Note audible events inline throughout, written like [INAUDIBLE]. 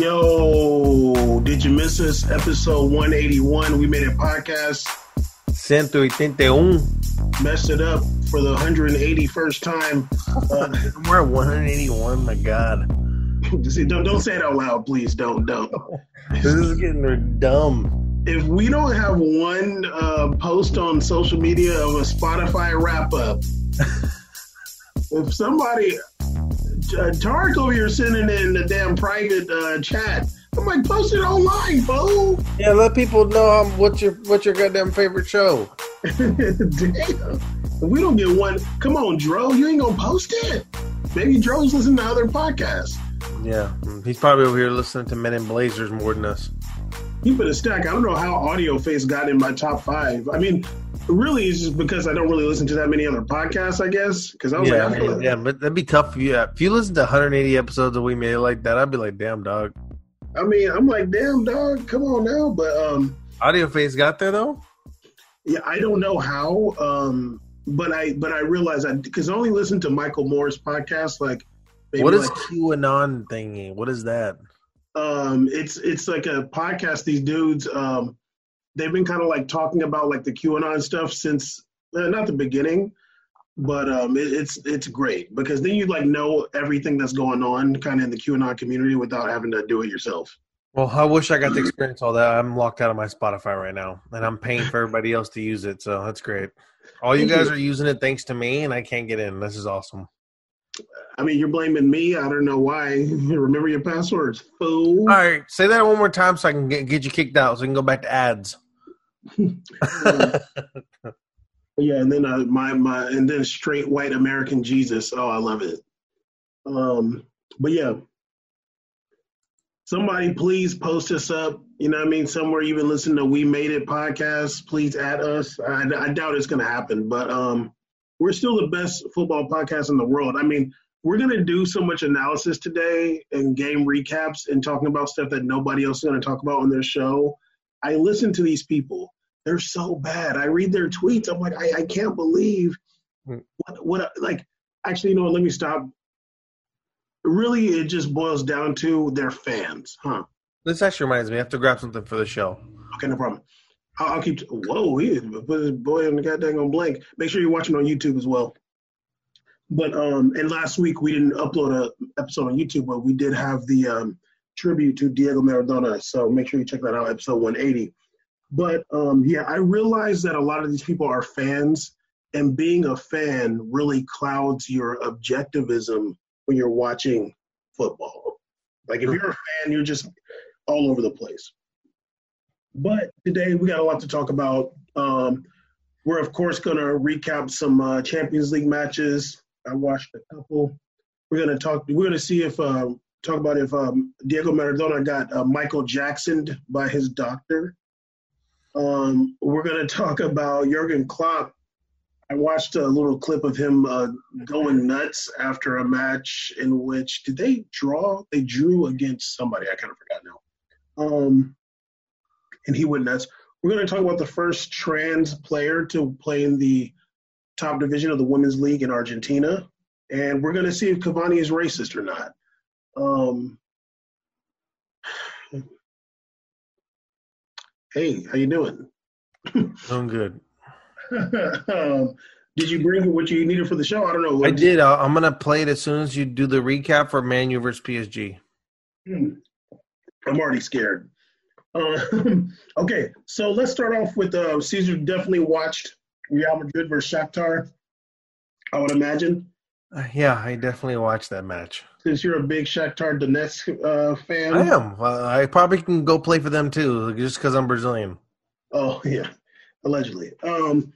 Yo, did you miss us? Episode 181. We made a podcast. 181. Messed it up for the 181st time. Uh, [LAUGHS] We're at 181. My God. [LAUGHS] see, don't, don't say it out loud, please. Don't, don't. [LAUGHS] This is getting dumb. If we don't have one uh, post on social media of a Spotify wrap up, if somebody, uh, Tarek over here sending in the damn private uh, chat, I'm like, post it online, fool. Yeah, let people know um, what's your what's your goddamn favorite show. [LAUGHS] Damn. We don't get one, come on, Dro, you ain't gonna post it. Maybe Dro's listening to other podcasts. Yeah, mm, he's probably over here listening to Men in Blazers more than us. Keep put a stack. I don't know how Audio Face got in my top five. I mean, really, it's just because I don't really listen to that many other podcasts, I guess. Because I was Yeah, like, I I feel mean, like- yeah, but that'd be tough for you. If you listen to 180 episodes of We Made like that, I'd be like, damn, dog. I mean, I'm like, damn, dog, come on now. But um, Audio Face got there though. yeah, I don't know how. Um, but I but I realized I because I only listened to Michael Moore's podcast. Like, maybe What is like, QAnon thingy? What is that? um it's it's like a podcast these dudes um they've been kind of like talking about like the qanon stuff since uh, not the beginning but um it, it's it's great because then you like know everything that's going on kind of in the qanon community without having to do it yourself Well, I wish I got to experience all that. I'm locked out of my Spotify right now, and I'm paying for everybody else to use it. So that's great. All you guys are using it thanks to me, and I can't get in. This is awesome. i mean you're blaming me i don't know why [LAUGHS] remember your passwords fool All right, say that one more time so I can get, get you kicked out, so we can go back to ads. Yeah and then uh, my my and then straight white american jesus. Oh i love it. Um but yeah. Somebody please post us up. You know what i mean? Somewhere you've been listening to we made it podcast. Please add us. I, I doubt it's going to happen but um we're still the best football podcast in the world. I mean we're going to do so much analysis today and game recaps and talking about stuff that nobody else is going to talk about on their show i listen to these people they're so bad i read their tweets i'm like i, I can't believe Hmm. what, what like actually you know what let me stop really it just boils down to their fans huh This actually reminds me. I have to grab something for the show. Okay, no problem. I'll, I'll keep. Whoa, he put his boy on the goddamn on blank. Make sure you're watching on YouTube as well. But um, and last week we didn't upload a episode on YouTube, but we did have the um tribute to Diego Maradona. So make sure you check that out, episode 180. But um, yeah, I realize that a lot of these people are fans, and being a fan really clouds your objectivism when you're watching football. Like if you're a fan, you're just all over the place. But today we got a lot to talk about. Um, we're of course going to recap some uh, Champions League matches. I watched a couple. We're going to talk. We're going to see if uh, talk about if um, Diego Maradona got uh, Michael Jacksoned by his doctor. Um, we're going [LAUGHS] to talk about Jurgen Klopp. I watched a little clip of him uh, going nuts after a match in which did they draw? They drew against somebody. I kind of forgot now. Um, and he went nuts. We're going to talk about the first trans player to play in the top division of the women's league in Argentina, and we're going to see if Cavani is racist or not. Um, hey, how you doing? I'm good. [LAUGHS] um, did you bring what you needed for the show? I don't know. I did. Uh, I'm gonna play it as soon as you do the recap for Man U versus PSG. Hmm. I'm already scared. Um, [LAUGHS] okay, so let's start off with uh, Caesar. Definitely watched Real Madrid versus Shakhtar. I would imagine, Uh, yeah, I definitely watched that match. Since you're a big Shakhtar Donetsk uh, fan. I am. Well, I probably can go play for them too, just because I'm Brazilian. Oh [LAUGHS] yeah, allegedly. Um,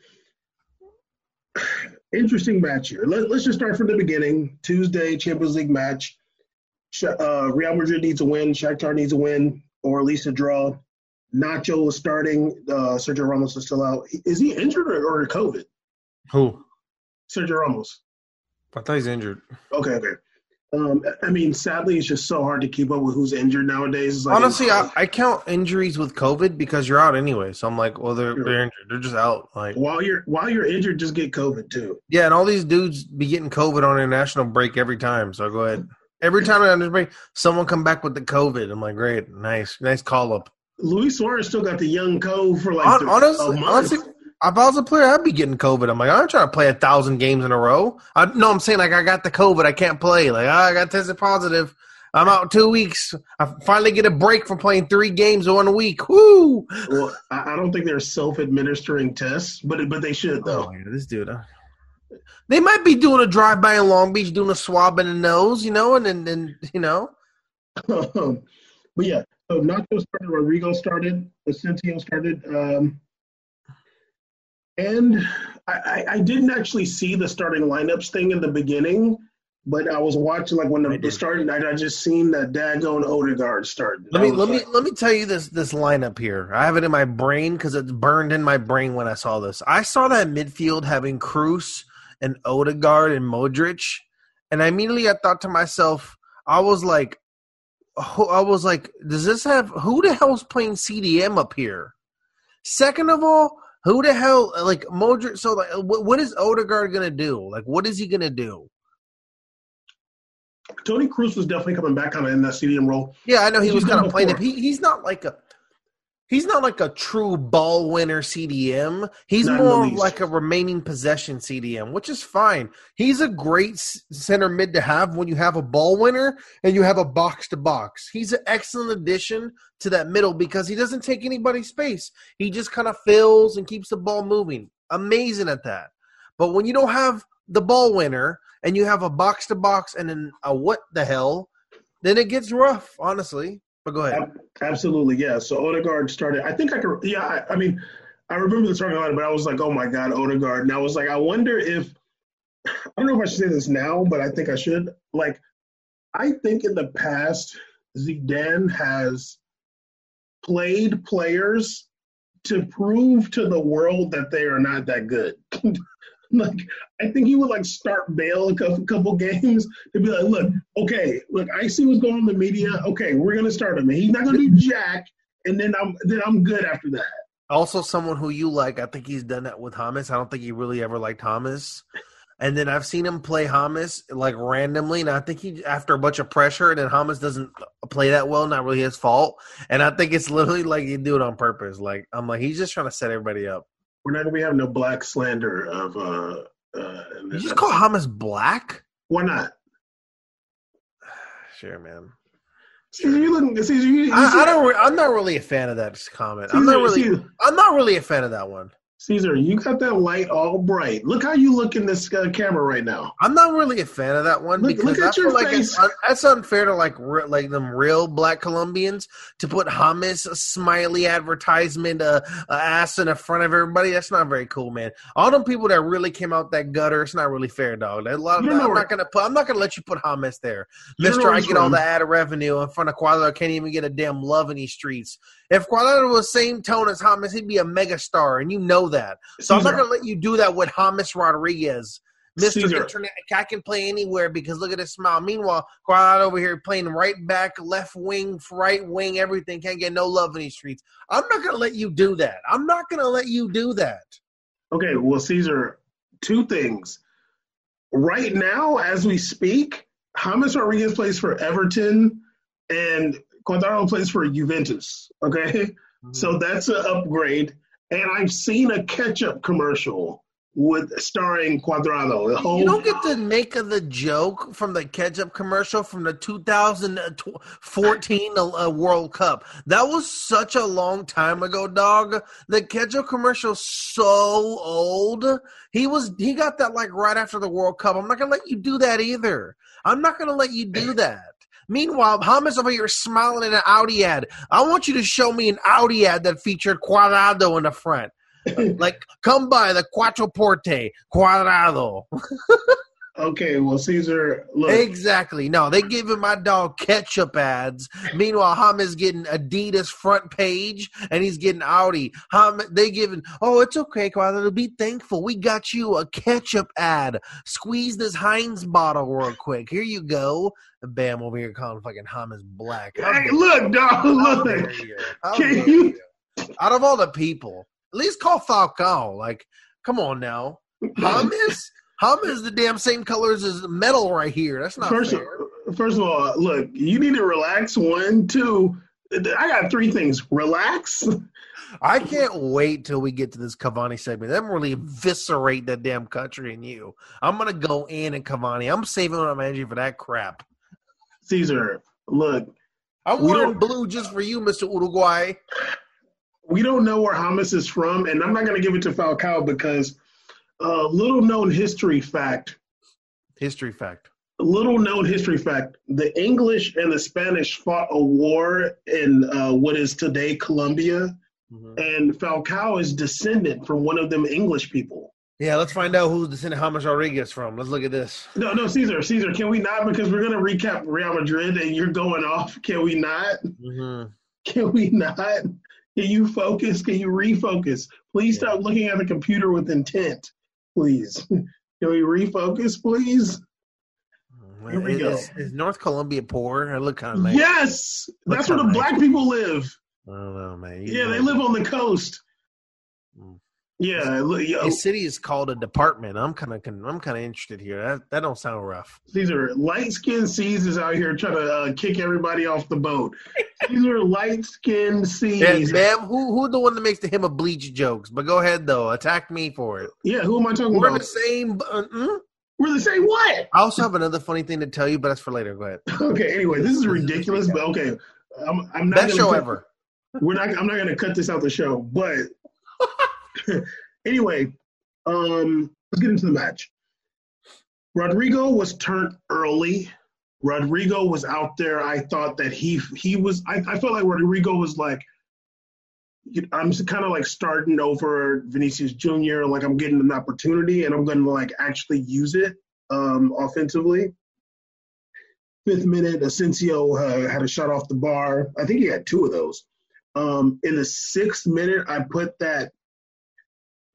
interesting match here. Let, let's just start from the beginning. Tuesday Champions League match. Uh, Real Madrid needs a win. Shakhtar needs a win, or at least a draw. Nacho is starting. Uh, Sergio Ramos is still out. Is he injured or, or COVID? Who? Sergio Ramos. I thought he's injured. Okay, okay. Um, I mean, sadly, it's just so hard to keep up with who's injured nowadays. Like- Honestly, I, I count injuries with COVID because you're out anyway. So I'm like, well, they're they're injured. They're just out. Like, while you're while you're injured, just get COVID too. yeah, and all these dudes be getting COVID on international break every time. So go ahead. Every time I break, someone come back with the COVID. I'm like, great, nice, nice call up. Luis Suarez still got the young cove for like honestly, honestly, if I was a player, I'd be getting COVID. I'm like, I'm trying to play a thousand games in a row. I no, I'm saying like I got the COVID, I can't play. Like ah, I got tested positive. I'm out two weeks. I finally get a break from playing three games in one week. Woo! Well, I don't think they're self-administering tests, but but they should Oh, though. yeah, this dude. uh, They might be doing a drive by in Long Beach, doing a swab in the nose, you know, and then, then you know. [LAUGHS] but yeah, so Nacho started, Rodrygo started, Asensio started, um, and I, I, I didn't actually see the starting lineups thing in the beginning, but I was watching like when the, starting night. I just seen that Dagon Odegaard started. Let I me let me let me tell you this this lineup here. I have it in my brain because it's burned in my brain when I saw this. I saw that midfield having Kroos and Odegaard and Modric, and I immediately I thought to myself, I was like, I was like, does this have who the hell's playing CDM up here? Second of all, who the hell like Modric? So like, uh, what, what is Odegaard gonna do? Like, what is he gonna do? Toni Kroos was definitely coming back kind of in that CDM role. Yeah, I know he He's was kind of playing it. He, he's not like a he's not like a true ball winner CDM. He's Not more like a remaining possession CDM, which is fine. He's a great center mid to have when you have a ball winner and you have a box to box. He's an excellent addition to that middle because he doesn't take anybody's space. He just kind of fills and keeps the ball moving. Amazing at that. But when you don't have the ball winner and you have a box to box and then a what the hell, then it gets rough, honestly. But go ahead. Absolutely, yeah. So Odegaard started. I think I could. Yeah, I, I mean, I remember the starting lineup, but I was like, oh my god, Odegaard. And I was like, I wonder if I don't know if I should say this now, but I think I should. Like, I think in the past, Zidane has played players to prove to the world that they are not that good. [LAUGHS] like, I think he would like start Bale a couple, couple games to be like, look, okay, look, I see what's going on in the media. Okay, we're gonna start him. He's not gonna do jack, and then I'm then I'm good after that. Also, someone who you like, I think he's done that with James. I don't think he really ever liked James. And then I've seen him play James like randomly, and I think he after a bunch of pressure, and then James doesn't play that well, not really his fault. And I think it's literally like he do it on purpose. Like I'm like he's just trying to set everybody up. We're not gonna be having no black slander of uh. uh You just call episode. James black? Why not? [SIGHS] Sure, man. Caesar, you looking? Caesar, you, you I, I, don't. Re- I'm not really a fan of that comment. I'm not really. I'm not really a fan of that one. Caesar, you got that light all bright. Look how you look in this uh, camera right now. I'm not really a fan of that one Look- because look at your like it's, face. un- that's unfair to like re- like them real black Colombians to put James a smiley advertisement uh, uh, ass in the front of everybody. That's not very cool, man. All them people that really came out that gutter, it's not really fair, dog. A lot of, You don't know I'm where- not gonna put. I'm not gonna let you put James there, You don't know Mister. I get all the ad revenue in front of Cuadrado. I can't even get a damn love in these streets. If Cuadrado was same tone as James, he'd be a megastar, and you know that. So I'm not gonna let you do that with James Rodriguez. Mr. Internet, I can play anywhere because look at his smile. Meanwhile, Quad over here playing right back, left wing, right wing, everything. Can't get no love in these streets. I'm not gonna let you do that. I'm not gonna let you do that. Okay, well, Caesar, two things. Right now, as we speak, James Rodriguez plays for Everton and Cuadrado plays for Juventus. Okay, so that's an upgrade. And I've seen a ketchup commercial with starring. The whole You don't get to make of the joke from the ketchup commercial from the 2014 uh, World Cup. That was such a long time ago, dog. The ketchup commercial so old. He was he got that like right after the World Cup. I'm not gonna let you do that either. I'm not gonna let you do [LAUGHS] that. Meanwhile, James over here smiling in an Audi ad. I want you to show me an Audi ad that featured Cuadrado in the front. [LAUGHS] like, come by the Quattro Porte, Cuadrado. [LAUGHS] okay, well, Caesar, look, Exactly. No, they giving my dog ketchup ads. Meanwhile, James getting Adidas front page, and he's getting Audi. Ham, they giving. Oh, it's okay, Cuadrado. Be thankful. We got you a ketchup ad. Squeeze this Heinz bottle real quick. Here you go. Bam, over here calling fucking James black. How hey, look, dog, look. dare you? How Can you-? Out of all the people, at least call Falcao. Like, come on now. James. James is the damn same colors as metal right here. That's not First, fair. First of all, look, you need to relax. One, two. I got three things. Relax. I can't wait till we get to this Cavani segment. I'm really eviscerate that damn country and you. I'm gonna go in and Cavani. I'm saving my energy for that crap. Caesar, look. I'm wearing blue just for you, Mr. Uruguay. We don't know where James is from, and I'm not gonna give it to Falcao because uh, little known history fact. History fact. Little known history fact: the English and the Spanish fought a war in uh, what is today Colombia Mm-hmm. And Falcao is descendant from one of them English people. Yeah, let's find out who's descendant James Rodriguez from. Let's look at this. No, no, Caesar, Caesar, can we not? Because we're gonna recap Real Madrid, and you're going off. Can we not? Mm-hmm. Can we not? Can you focus? Can you refocus? Please yeah. stop looking at the computer with intent, please. [LAUGHS] Can we refocus, please? Here we is, go. Is, North Colombia poor? I look kind of nice. Yes, that's where the nice. black people live. I don't know, man. You yeah, know. they live on the coast. Mm. Yeah, the city is called a department. I'm kind of I'm kind of interested here. That that don't sound rough. These are light skinned C's is out here trying to uh, kick everybody off the boat. These are light skinned C's. Ma'am, who who the one that makes the him of bleach jokes? But go ahead though, attack me for it. Yeah, who am I talking We're about? We're the same. Uh, mm? We're the same. What? I also have another funny thing to tell you, but that's for later. Go ahead. [LAUGHS] okay. Anyway, this is ridiculous, but okay. I'm, I'm not. Best show ever we're not. I'm not going to cut this out the show, but [LAUGHS] [LAUGHS] anyway, um, let's get into the match. Rodrygo was turned early. Rodrygo was out there. I thought that he he was. I, I felt like Rodrygo was like. I'm kind of like starting over Vinicius Jr. Like I'm getting an opportunity, and I'm going to like actually use it um, offensively. Fifth minute, Asensio uh, had a shot off the bar. I think he had two of those. Um, in the sixth minute, I put that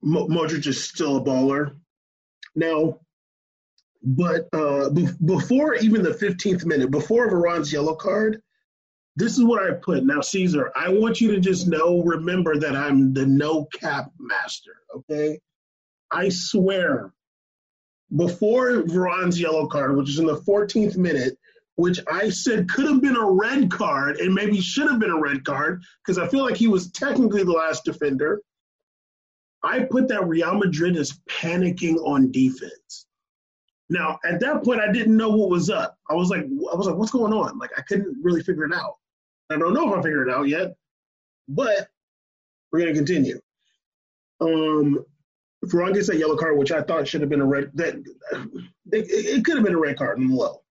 Modric is still a baller. Now, but uh, be- before even the 15th minute, before Varane's yellow card, this is what I put. Now, Caesar, I want you to just know, remember that I'm the no cap master, okay? I swear, before Varane's yellow card, which is in the 14th minute, which I said could have been a red card and maybe should have been a red card because I feel like he was technically the last defender. I put that Real Madrid is panicking on defense. Now, at that point, I didn't know what was up. I was like, I was like, what's going on? Like, I couldn't really figure it out. I don't know if I figured it out yet, but we're gonna continue. Um, Varane gets that yellow card, which I thought should have been a red. That it, it could have been a red card in the low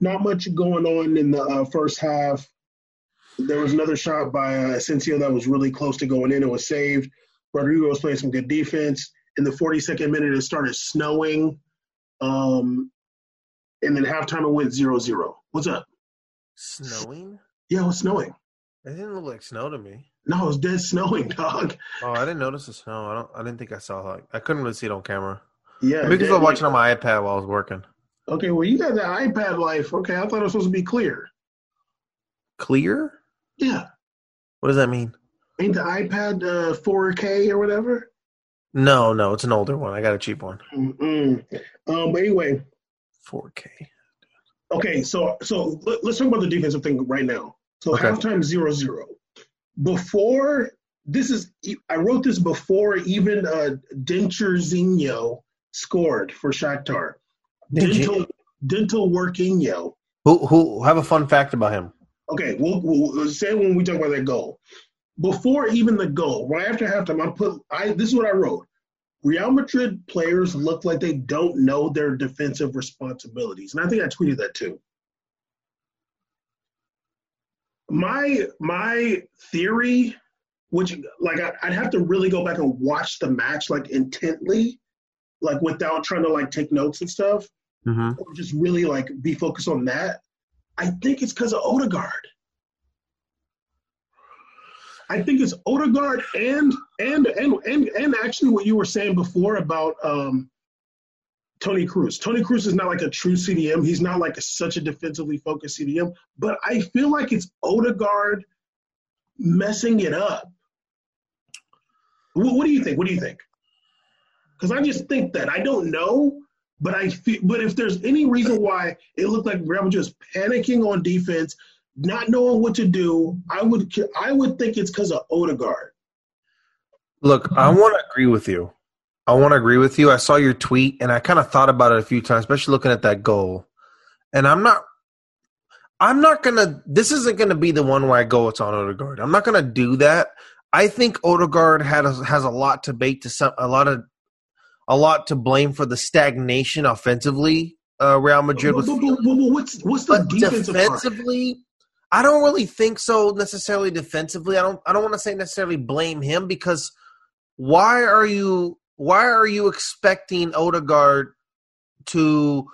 not much going on in the uh, first half. There was another shot by uh, Asensio that was really close to going in. It was saved. Rodrygo was playing some good defense. In the 42nd minute, it started snowing. Um, and then halftime, it went 0 0. What's up? Snowing? Yeah, it was snowing. It didn't look like snow to me. No, it was dead snowing, [LAUGHS] dog. Oh, I didn't notice the snow. I don't. I didn't think I saw like I couldn't really see it on camera. Yeah, because I was watching on my iPad while I was working. Okay, well, you got the iPad life. Okay, I thought it was supposed to be clear. Clear? Yeah. What does that mean? Ain't the iPad uh, 4K or whatever? No, no, it's an older one. I got a cheap one. Mm-mm. Um, but anyway, 4K. Okay, so so let, us talk about the defensive thing right now. So okay. halftime zero zero. Before this is, I wrote this before even uh, Denture scored for Shakhtar. Dental dental workinho. Who who have a fun fact about him? Okay, we'll, we'll say when we talk about that goal. Before even the goal, right after halftime, I put I this is what I wrote. Real Madrid players look like they don't know their defensive responsibilities. And I think I tweeted that too. My my theory, which like I, would have to really go back and watch the match like intently, like without trying to like take notes and stuff, mm-hmm. or just really like be focused on that. I think it's because of Odegaard. I think it's Odegaard and and and and and actually what you were saying before about um, Toni Kroos. Toni Kroos is not like a true CDM. He's not like a, such a defensively focused CDM. But I feel like it's Odegaard messing it up. What, what do you think? What do you think? Because I just think that I don't know, But I feel, but if there's any reason why it looked like Madrid was panicking on defense, not knowing what to do, I would I would think it's because of Odegaard. Look, I want to agree with you. I want to agree with you. I saw your tweet and I kind of thought about it a few times, especially looking at that goal. And I'm not I'm not gonna this isn't gonna be the one where I go it's on Odegaard. I'm not gonna do that. I think Odegaard had a, has a lot to bait to some a lot of a lot to blame for the stagnation offensively. Uh, Real Madrid was. But, but, but, what's what's the defensive defensively? I don't really think so necessarily defensively. I don't. I don't want to say necessarily blame him because why are you why are you expecting Odegaard to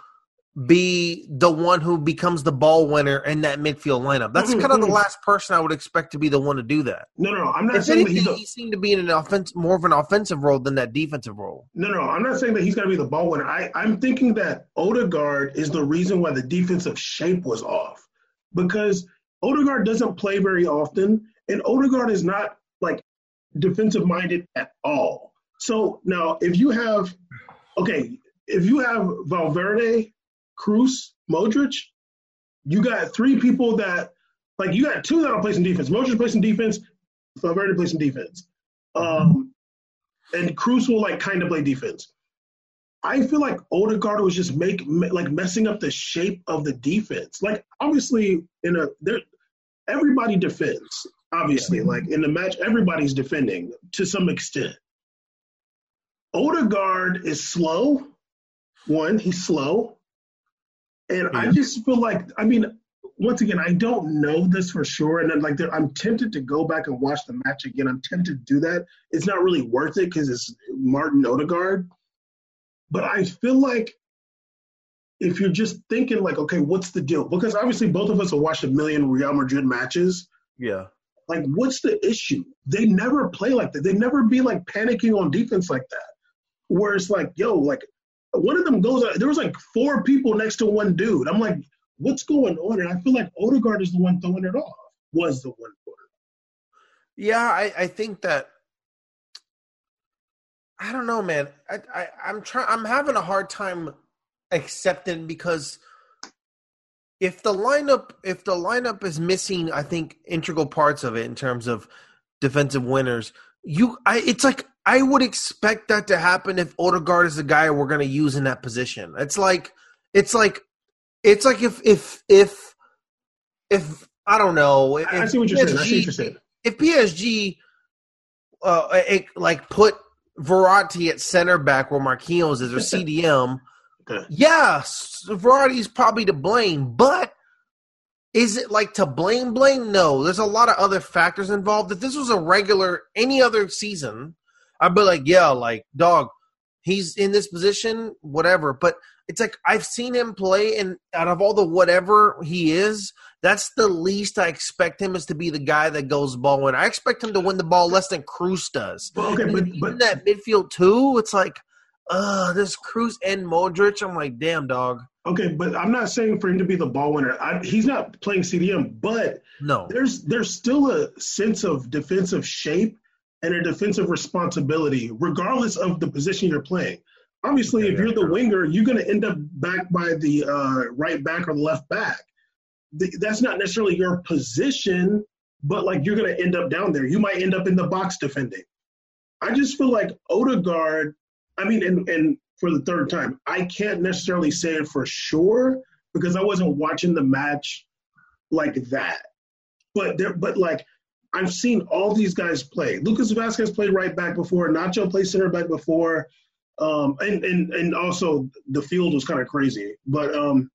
be the one who becomes the ball winner in that midfield lineup. That's mm-hmm. kind of the last person I would expect to be the one to do that. No, no, I'm not if saying anything, that he seemed to be in an offense more of an offensive role than that defensive role. No, no, I'm not saying that he's going to be the ball winner. I, I'm thinking that Odegaard is the reason why the defensive shape was off because Odegaard doesn't play very often, and Odegaard is not like defensive minded at all. So now, if you have, okay, if you have Valverde Kroos, Modric, you got three people that like you got two that are playing defense. Modric plays some defense, Valverde plays some defense. Um, and Kroos will like kind of play defense. I feel like Odegaard was just make like messing up the shape of the defense. Like obviously in a there everybody defends. Obviously, like in the match, everybody's defending to some extent. Odegaard is slow. One, he's slow. And yeah. I just feel like, I mean, once again, I don't know this for sure, and then like I'm tempted to go back and watch the match again. I'm tempted to do that. It's not really worth it because it's Martin Odegaard, but I feel like if you're just thinking like, okay, what's the deal? Because obviously both of us have watched a million Real Madrid matches. Yeah. Like, what's the issue? They never play like that. They never be like panicking on defense like that. Where it's like, yo, like one of them goes. There was like four people next to one dude. I'm like, what's going on? And I feel like Odegaard is the one throwing it off. Was the one throwing Yeah, I, I think that. I don't know, man. I, I I'm trying. I'm having a hard time accepting because if the lineup if the lineup is missing, I think integral parts of it in terms of defensive winners. You, I, it's like I would expect that to happen if Odegaard is the guy we're going to use in that position. It's like it's like it's like if if if if I don't know. If I see what you're PSG, saying. I see what you're saying. If PSG uh, it, like put Verratti at center back where Marquinhos is or CDM, okay. yes, Verratti's probably to blame, but is it like to blame blame? No, there's a lot of other factors involved. If this was a regular any other season, I'd be like, yeah, like dog, he's in this position, whatever. But it's like I've seen him play, and out of all the whatever he is, that's the least I expect him is to be the guy that goes ball win. I expect him to win the ball less than Kroos does. Well, okay, but, but that midfield too, it's like, uh, this Kroos and Modric. I'm like, damn, dog. Okay, but I'm not saying for him to be the ball winner. I, he's not playing CDM, but no, there's there's still a sense of defensive shape and a defensive responsibility, regardless of the position you're playing. Obviously, if you're the winger, you're going to end up back by the uh, right back or the left back. The, that's not necessarily your position, but like you're going to end up down there. You might end up in the box defending. I just feel like Odegaard. I mean, and, and for the third time, I can't necessarily say it for sure because I wasn't watching the match like that. But there, but like I've seen all these guys play. Lucas Vázquez played right back before. Nacho played center back before. Um, and, and, and also the field was kind of crazy. But um,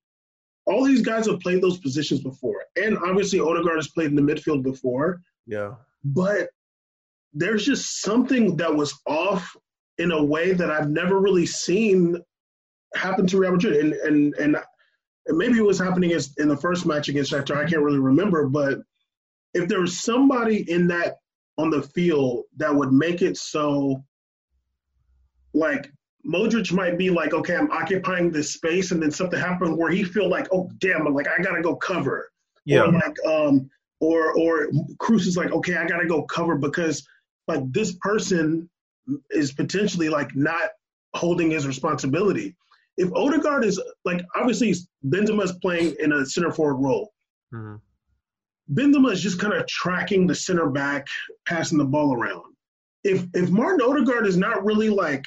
all these guys have played those positions before. And obviously Odegaard has played in the midfield before. Yeah. But there's just something that was off in a way that I've never really seen happen to Real Madrid. And, and, and, and maybe it was happening in the first match against Shakhtar. I can't really remember, but – if there was somebody in that on the field that would make it so like Modric might be like, okay, I'm occupying this space, and then something happens where he feel like, oh damn, I'm like I gotta go cover. Yeah. Or like um or or Kroos is like, okay, I gotta go cover because like this person is potentially like not holding his responsibility. if Odegaard is like obviously Benzema's playing in a center forward role. Mhm. Benzema is just kind of tracking the center back, passing the ball around. If if Martin Odegaard is not really like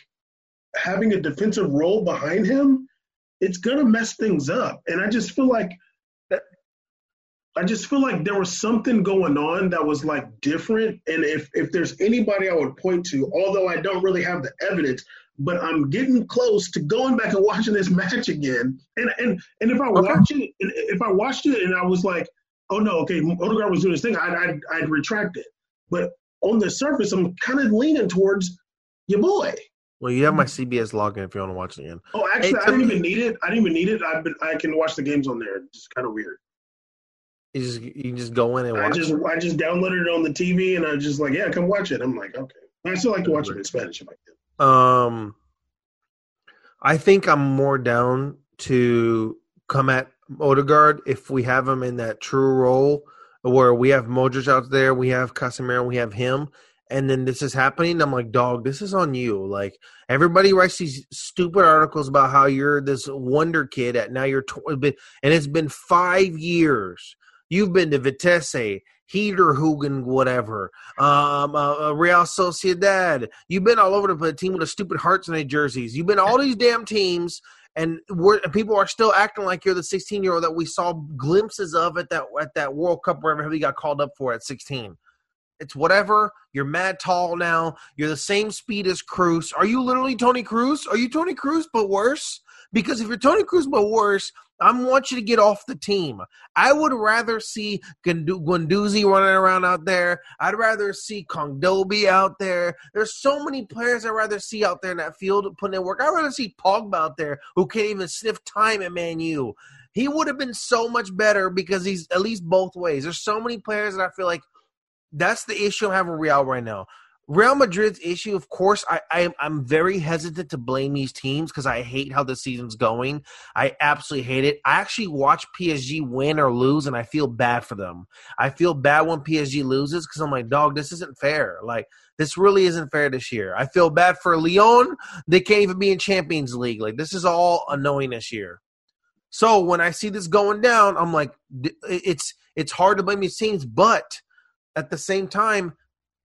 having a defensive role behind him, it's gonna mess things up. And I just feel like I just feel like there was something going on that was like different. And if if there's anybody I would point to, although I don't really have the evidence, but I'm getting close to going back and watching this [LAUGHS] match again. And and and if I Okay. watch it, and if I watched it and I was like, oh no, okay, Odegaard was doing his thing, I'd I'd, I'd retract it. But on the surface, I'm kind of leaning towards your boy. Well, you have my CBS login if you want to watch it again. Oh, actually, Hey, I didn't me- even need it. I didn't even need it. I've been, I can watch the games on there. It's just kind of weird. You just you just go in and I just I just downloaded it on the TV and I was just like, yeah, come watch it. I'm like, okay. I still like to watch it in Spanish if I can. Um, I think I'm more down to come at Odegaard if we have him in that true role where we have Modric out there, we have Casemiro, we have him, and then this is happening. I'm like, dog, this is on you. Like everybody writes these stupid articles about how you're this wonder kid at now you're tw- and it's been five years. You've been to Vitesse, Heater, Hugen, whatever um, uh, uh, Real Sociedad. You've been all over the team with the stupid hearts in their jerseys. You've been all these damn teams, and people are still acting like you're the 16 year old that we saw glimpses of at that at that World Cup wherever he got called up for at 16. It's whatever. You're mad tall now. You're the same speed as Kroos. Are you literally Toni Kroos? Are you Toni Kroos but worse? Because if you're Toni Kroos but worse, I want you to get off the team. I would rather see Gundu- Guendouzi running around out there. I'd rather see Kondogbia out there. There's so many players I'd rather see out there in that field putting in work. I'd rather see Pogba out there who can't even sniff time at Man U. He would have been so much better because he's at least both ways. There's so many players that I feel like that's the issue I'm having with Real right now. Real Madrid's issue, of course, I, I I'm very hesitant to blame these teams because I hate how the season's going. I absolutely hate it. I actually watch PSG win or lose, and I feel bad for them. I feel bad when PSG loses because I'm like, dog, this isn't fair. Like this really isn't fair this year. I feel bad for Lyon. They can't even be in Champions League. Like this is all annoying this year. So when I see this going down, I'm like, it's it's hard to blame these teams, but at the same time,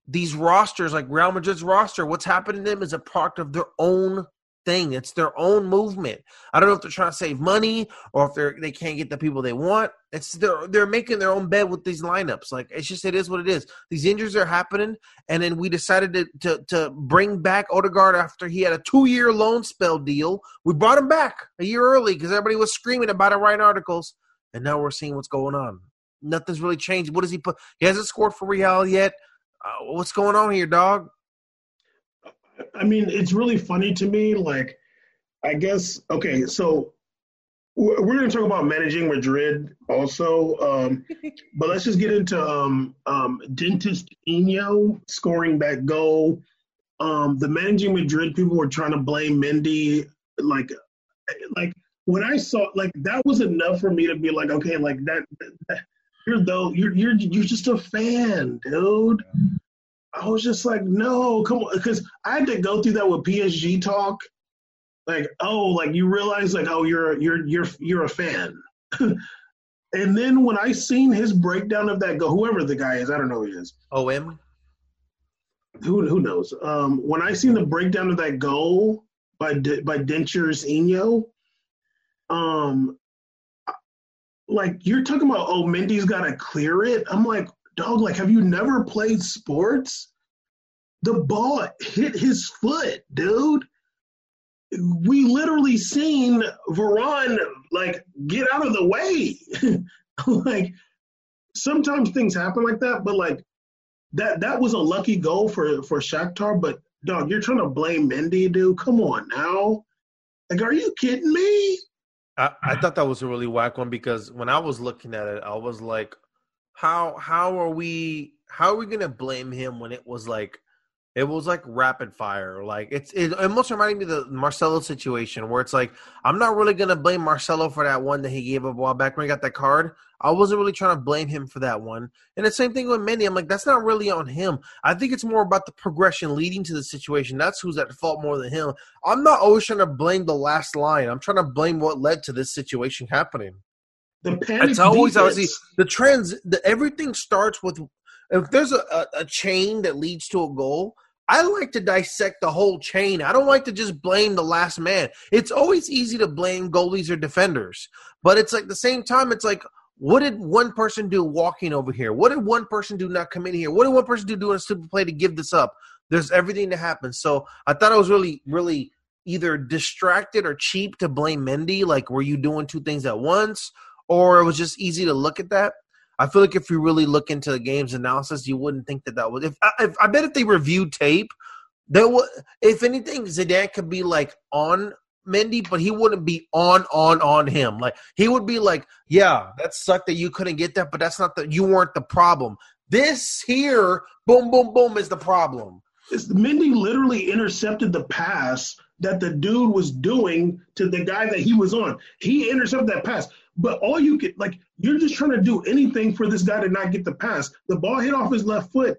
these rosters, like Real Madrid's roster, what's happening to them is a product of their own thing. It's their own movement. I don't know if they're trying to save money or if they're they can't get the people they want. It's they're they're making their own bed with these lineups. Like it's just it is what it is. These injuries are happening, and then we decided to to, to bring back Odegaard after he had a two year loan spell deal. We brought him back a year early because everybody was screaming about it, writing articles, and now we're seeing what's going on. Nothing's really changed. What does he put? He hasn't scored for Real yet. Uh, what's going on here, dog? I mean, it's really funny to me. Like, I guess okay, so we're we're going to talk about managing Madrid also, um, [LAUGHS] but let's just get into um, um, Dentist Eno scoring that goal. Um, the managing Madrid people were trying to blame Mendy, like, like when I saw like that was enough for me to be like, okay, like that. that you're though you're you're you're just a fan, dude. I was just like, no, come on, because I had to go through that with PSG talk. Like, oh, like you realize, like, oh, you're you're you're you're a fan. [LAUGHS] and then when I seen his breakdown of that go, whoever the guy is, I don't know who he is. OM? Who who knows? Um, when I seen the breakdown of that goal by D- by Dentures Eno, um, like you're talking about, oh, Mendy's got to clear it. I'm like, dog, like, have you never played sports? The ball hit his foot, dude. We literally seen Varane like get out of the way. [LAUGHS] like sometimes things happen like that, but like that that was a lucky goal for for Shakhtar. But dog, you're trying to blame Mendy, dude. Come on now. Like, are you kidding me? I, thought that was a really whack one because when I was looking at it, I was like, how how are we how are we gonna blame him when it was like It was like rapid fire. Like it's it almost reminded me of the Marcelo situation where it's like I'm not really gonna blame Marcelo for that one that he gave up a while back when he got that card. I wasn't really trying to blame him for that one. And the same thing with Mendy. I'm like, that's not really on him. I think it's more about the progression leading to the situation. That's who's at fault more than him. I'm not always trying to blame the last line. I'm trying to blame what led to this situation happening. The panic It's always defense. obviously the trends. The, everything starts with if there's a, a, a chain that leads to a goal. I like to dissect the whole chain. I don't like to just blame the last man. It's always easy to blame goalies or defenders, but it's like the same time. It's like, what did one person do walking over here? What did one person do not come in here? What did one person do doing a stupid play to give this up? There's everything that happens. So I thought I was really, really either distracted or cheap to blame Mendy. Like, were you doing two things at once? Or it was just easy to look at that. I feel like if you really look into the game's analysis, you wouldn't think that that was. If, if I bet if they reviewed tape, there would. If anything, Zidane could be like on Mendy, but he wouldn't be on on on him. Like he would be like, "Yeah, that sucked that you couldn't get that, but that's not the you weren't the problem. This here, boom, boom, boom, is the problem." It's- Mendy literally intercepted the pass that the dude was doing to the guy that he was on. He intercepted that pass. But all you could like you're just trying to do anything for this guy to not get the pass. The ball hit off his left foot.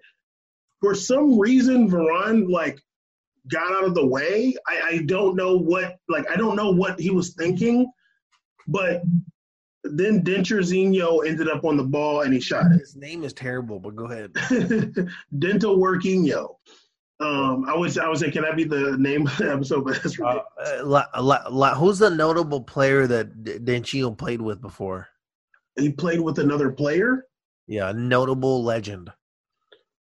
For some reason, Varane like got out of the way. I, I don't know what like I don't know what he was thinking, but then Dencherzinho ended up on the ball and he shot it. His name is terrible, but go ahead. [LAUGHS] Dental Workinho. Um, I was I was saying, can that be the name of the episode? But that's Uh, uh, la, la, la, who's the notable player that D- Denchio played with before? He played with another player. Yeah, a notable legend.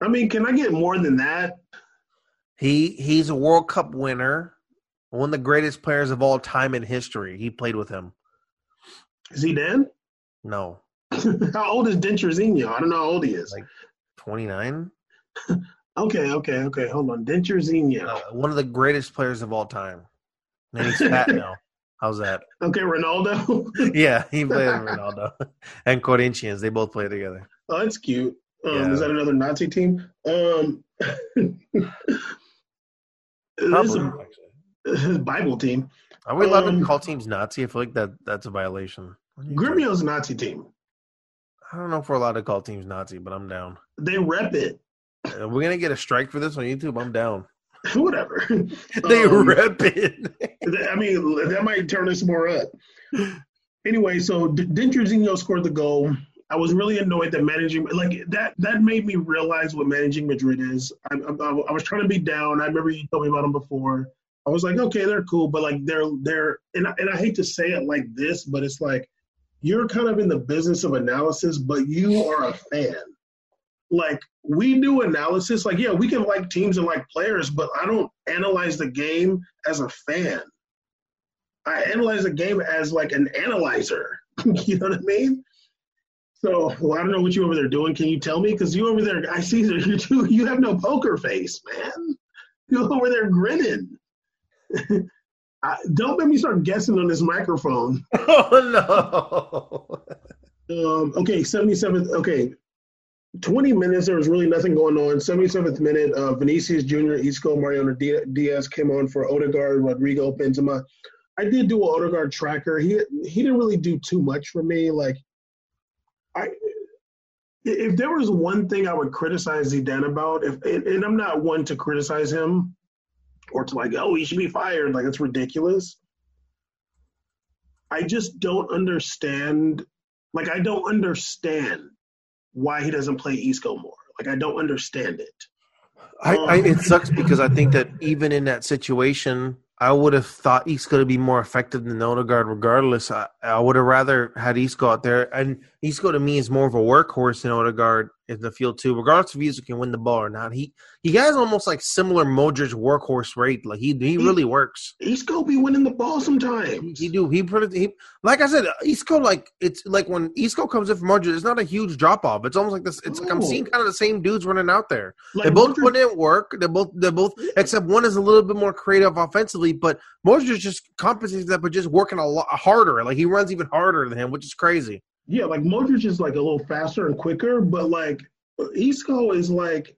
I mean, can I get more than that? He he's a World Cup winner, one of the greatest players of all time in history. He played with him. Is he dead? No, [LAUGHS] how old is Dencherzinho? I don't know how old he is. Like- twenty nine. [LAUGHS] Okay, okay, okay. Hold on, Dencherzinho. Uh, one of the greatest players of all time. And he's fat [LAUGHS] now. How's that? Okay, Ronaldo. [LAUGHS] Yeah, he played Ronaldo [LAUGHS] and Corinthians. They both play together. oh, that's cute. Um, Yeah. Is that another Nazi team? Um, [LAUGHS] this is Probably, a- Bible team. Are we allowed Um, to call teams Nazi? I feel like that that's a violation. What are you talking- Gremio's Nazi team. I don't know if we're allowed to call teams Nazi, but I'm down. They rep it. Uh, We're gonna get a strike for this on YouTube. I'm down. [LAUGHS] Whatever. [LAUGHS] They Um, rep it. I mean, that might turn us more up. Anyway, so D- Dencherzinho scored the goal. I was really annoyed that managing like that that made me realize what managing Madrid is. I, I, I was trying to be down. I remember you told me about them before. I was like, okay, they're cool, but like they're they're and I, and I hate to say it like this, but it's like you're kind of in the business of analysis, but you are a fan. Like we do analysis, like yeah, we can like teams and like players, but I don't analyze the game as a fan. I analyze the game as like an analyzer. [LAUGHS] you know what I mean? So well, I don't know what you over there doing. Can you tell me? Because you over there, I see that you do. You have no poker face, man. You over there grinning. [LAUGHS] I, don't let me start guessing on this microphone. [LAUGHS] oh no. Um, okay, 77th. Okay, 20 minutes. There was really nothing going on. 77th minute. Uh, Vinicius Jr., Isco, Mariano Diaz came on for Odegaard, Rodrygo, Benzema. I did do an Odegaard tracker. He he didn't really do too much for me. Like, I if there was one thing I would criticize Zidane about, if and, and I'm not one to criticize him or to like, oh, he should be fired. Like, it's ridiculous. I just don't understand. Like, I don't understand why he doesn't play Isco more. Like, I don't understand it. I, I, um, it sucks because I think that even in that situation, I would have thought Isco to be more effective than Odegaard. Regardless, I, I would have rather had Isco out there, and Isco to me is more of a workhorse than Odegaard in the field too. Regardless if Isco can win the ball or not, he he has almost like similar Modric workhorse rate. Like he he really works. Isco be winning the ball sometimes. He do he put it he like I said Isco like it's like when Isco comes in from Modric, it's not a huge drop off. It's almost like this. It's like I'm seeing kind of the same dudes running out there. Like, They both Modric- put in work. They both they both except one is a little bit more creative offensively, but Modric just compensates that, but just working a lot harder. Like he runs even harder than him, which is crazy. Yeah, like Modric is like a little faster and quicker, but like Isco is like,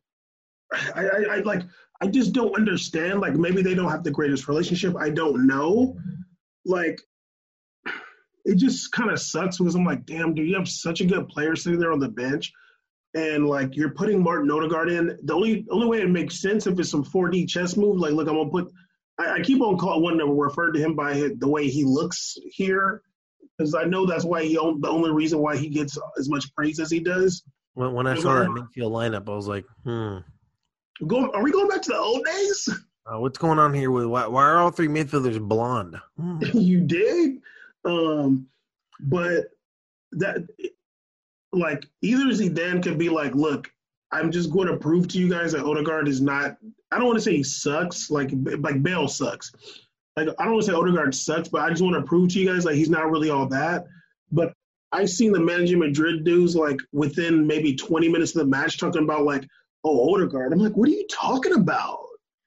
I, I, I like I just don't understand. Like maybe they don't have the greatest relationship. I don't know. Like it just kind of sucks because I'm like, damn, dude, you have such a good player sitting there on the bench, and like you're putting Martin Odegaard in. The only only way it makes sense if it's some 4D chess move. Like, look, I'm gonna put. I, I keep on calling one to refer to him by the way he looks here, because I know that's why he the only reason why he gets as much praise as he does. When, when I saw that midfield lineup, I was like, hmm. Going, are we going back to the old days? Uh, what's going on here with why, why are all three midfielders blonde? Hmm. [LAUGHS] you did, um, but that like either Zidane could be like, look, I'm just going to prove to you guys that Odegaard is not. I don't want to say he sucks, like like Bale sucks. Like I don't want to say Odegaard sucks, but I just want to prove to you guys like he's not really all that. But I've seen the managing Madrid dudes like within maybe 20 minutes of the match talking about like, oh Odegaard. I'm like, what are you talking about?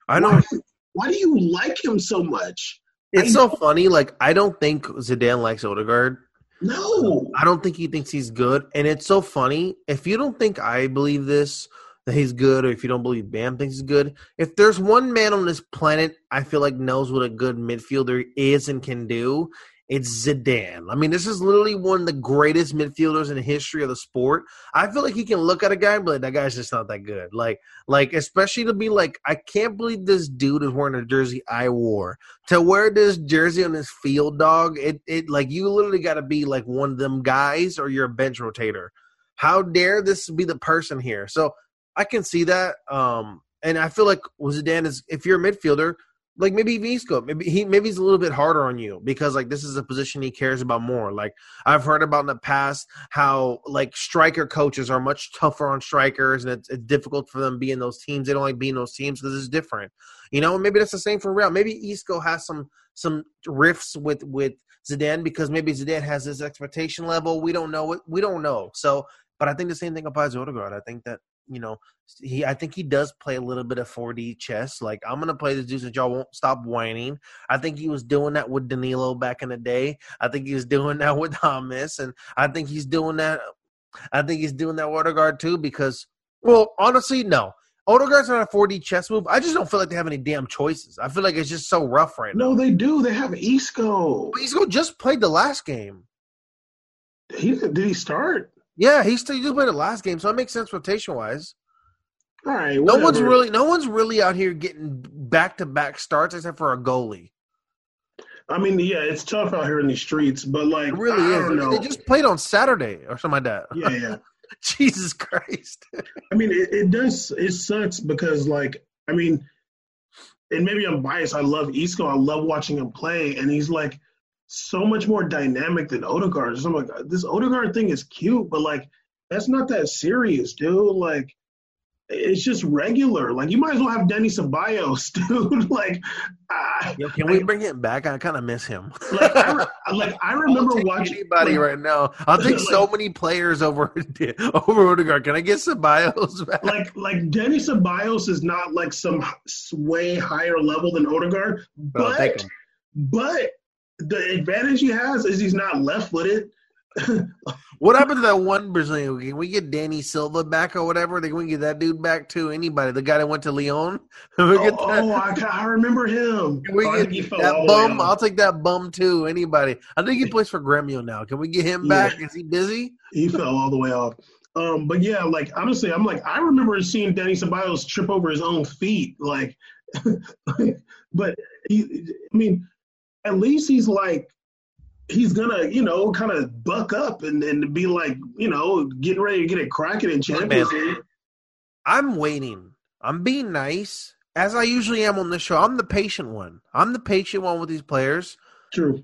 I know. Why, why do you like him so much? It's so funny. Like I don't think Zidane likes Odegaard. No, I don't think he thinks he's good. And it's so funny. If you don't think I believe this, that he's good, or if you don't believe Bam thinks he's good, if there's one man on this planet I feel like knows what a good midfielder is and can do, it's Zidane. I mean, this is literally one of the greatest midfielders in the history of the sport. I feel like he can look at a guy and be like, that guy's just not that good. Like, like especially to be like, I can't believe this dude is wearing a jersey I wore. To wear this jersey on this field, dog, it it like you literally got to be like one of them guys, or you're a bench rotator. How dare this be the person here? So I can see that. Um, and I feel like Zidane is if you're a midfielder like maybe Isco, maybe he maybe he's a little bit harder on you because like this is a position he cares about more. Like I've heard about in the past how like striker coaches are much tougher on strikers and it's, it's difficult for them being those teams. They don't like being those teams because it's different. You know, maybe that's the same for Real. Maybe Isco has some some rifts with with Zidane because maybe Zidane has his expectation level. We don't know it. We don't know. So, but I think the same thing applies to Odegaard. I think that you know, he I think he does play a little bit of 4D chess. Like I'm gonna play this dude that y'all won't stop whining. I think he was doing that with Danilo back in the day. I think he was [LAUGHS] doing that with Thomas, and I think he's doing that. I think he's doing that with Odegaard too because, well, honestly, no. Odegaard's not a 4D chess move. I just don't feel like they have any damn choices. I feel like it's just so rough right no, now. No, they do. They have Isco. But Isco just played the last game. He did he start? Yeah, he still just played the last game, so it makes sense rotation wise. All right. Whatever. No one's really no one's really out here getting back to back starts except for a goalie. I mean, yeah, it's tough out here in the streets, but like it really I is. They just played on Saturday or something like that. Yeah, yeah. [LAUGHS] Jesus Christ. I mean, it, it, does. It sucks because, like, I mean, and maybe I'm biased. I love Isco. I love watching him play, and he's like so much more dynamic than Odegaard. So I'm like, this Odegaard thing is cute, but like, that's not that serious, dude. Like, it's just regular. Like you might as well have Dani Ceballos, [LAUGHS] dude. like, Yo, can we bring him back? I kind of miss him. like, I, [LAUGHS] like I remember watching anybody like, right now. I'll take like, so many players over [LAUGHS] over Odegaard. Can I get Ceballos back? Like like Dani Ceballos is not like some way higher level than Odegaard, but but the advantage he has is he's not left footed. [LAUGHS] what happened to that one Brazilian? Can we get Danny Silva back or whatever? Can we get that dude back too? Anybody? The guy that went to Lyon? [LAUGHS] oh, oh I, I, remember him. Can we oh, get that bum? I'll take that bum too. Anybody? I think he [LAUGHS] plays for Gremio now. Can we get him back? Yeah. Is he busy? He fell all the way off. Um, but yeah, like honestly, I'm like I remember seeing Dani Ceballos trip over his own feet. Like, but he, I mean, at least he's like he's gonna, you know, kind of buck up and, and be like, you know, getting ready to get it cracking in Champions League. I'm waiting. I'm being nice, as I usually am on this show. I'm the patient one. I'm the patient one with these players. True.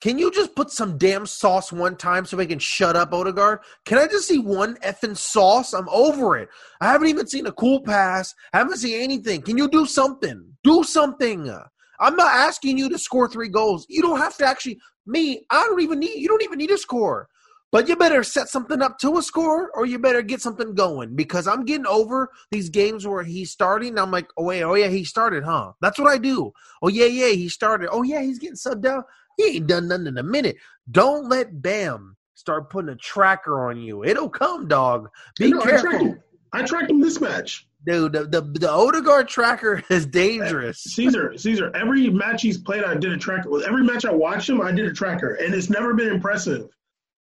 Can you just put some damn sauce one time so we can shut up Odegaard? Can I just see one effing sauce? I'm over it. I haven't even seen a cool pass. I haven't seen anything. Can you do something? Do something. I'm not asking you to score three goals. You don't have to actually. Me, I don't even need. You don't even need a score. But you better set something up to a score, or you better get something going because I'm getting over these games where he's starting. I'm like, oh wait, oh yeah, he started, huh? That's what I do. Oh yeah, yeah, he started. Oh yeah, he's getting subbed out. He ain't done nothing in a minute. Don't let Bam start putting a tracker on you. It'll come, dog. Be careful. I tracked, him. I tracked him this match. Dude, the, the the Odegaard tracker [LAUGHS] is dangerous. Caesar, Caesar. Every match he's played, I did a tracker. Every match I watched him, I did a tracker, and it's never been impressive.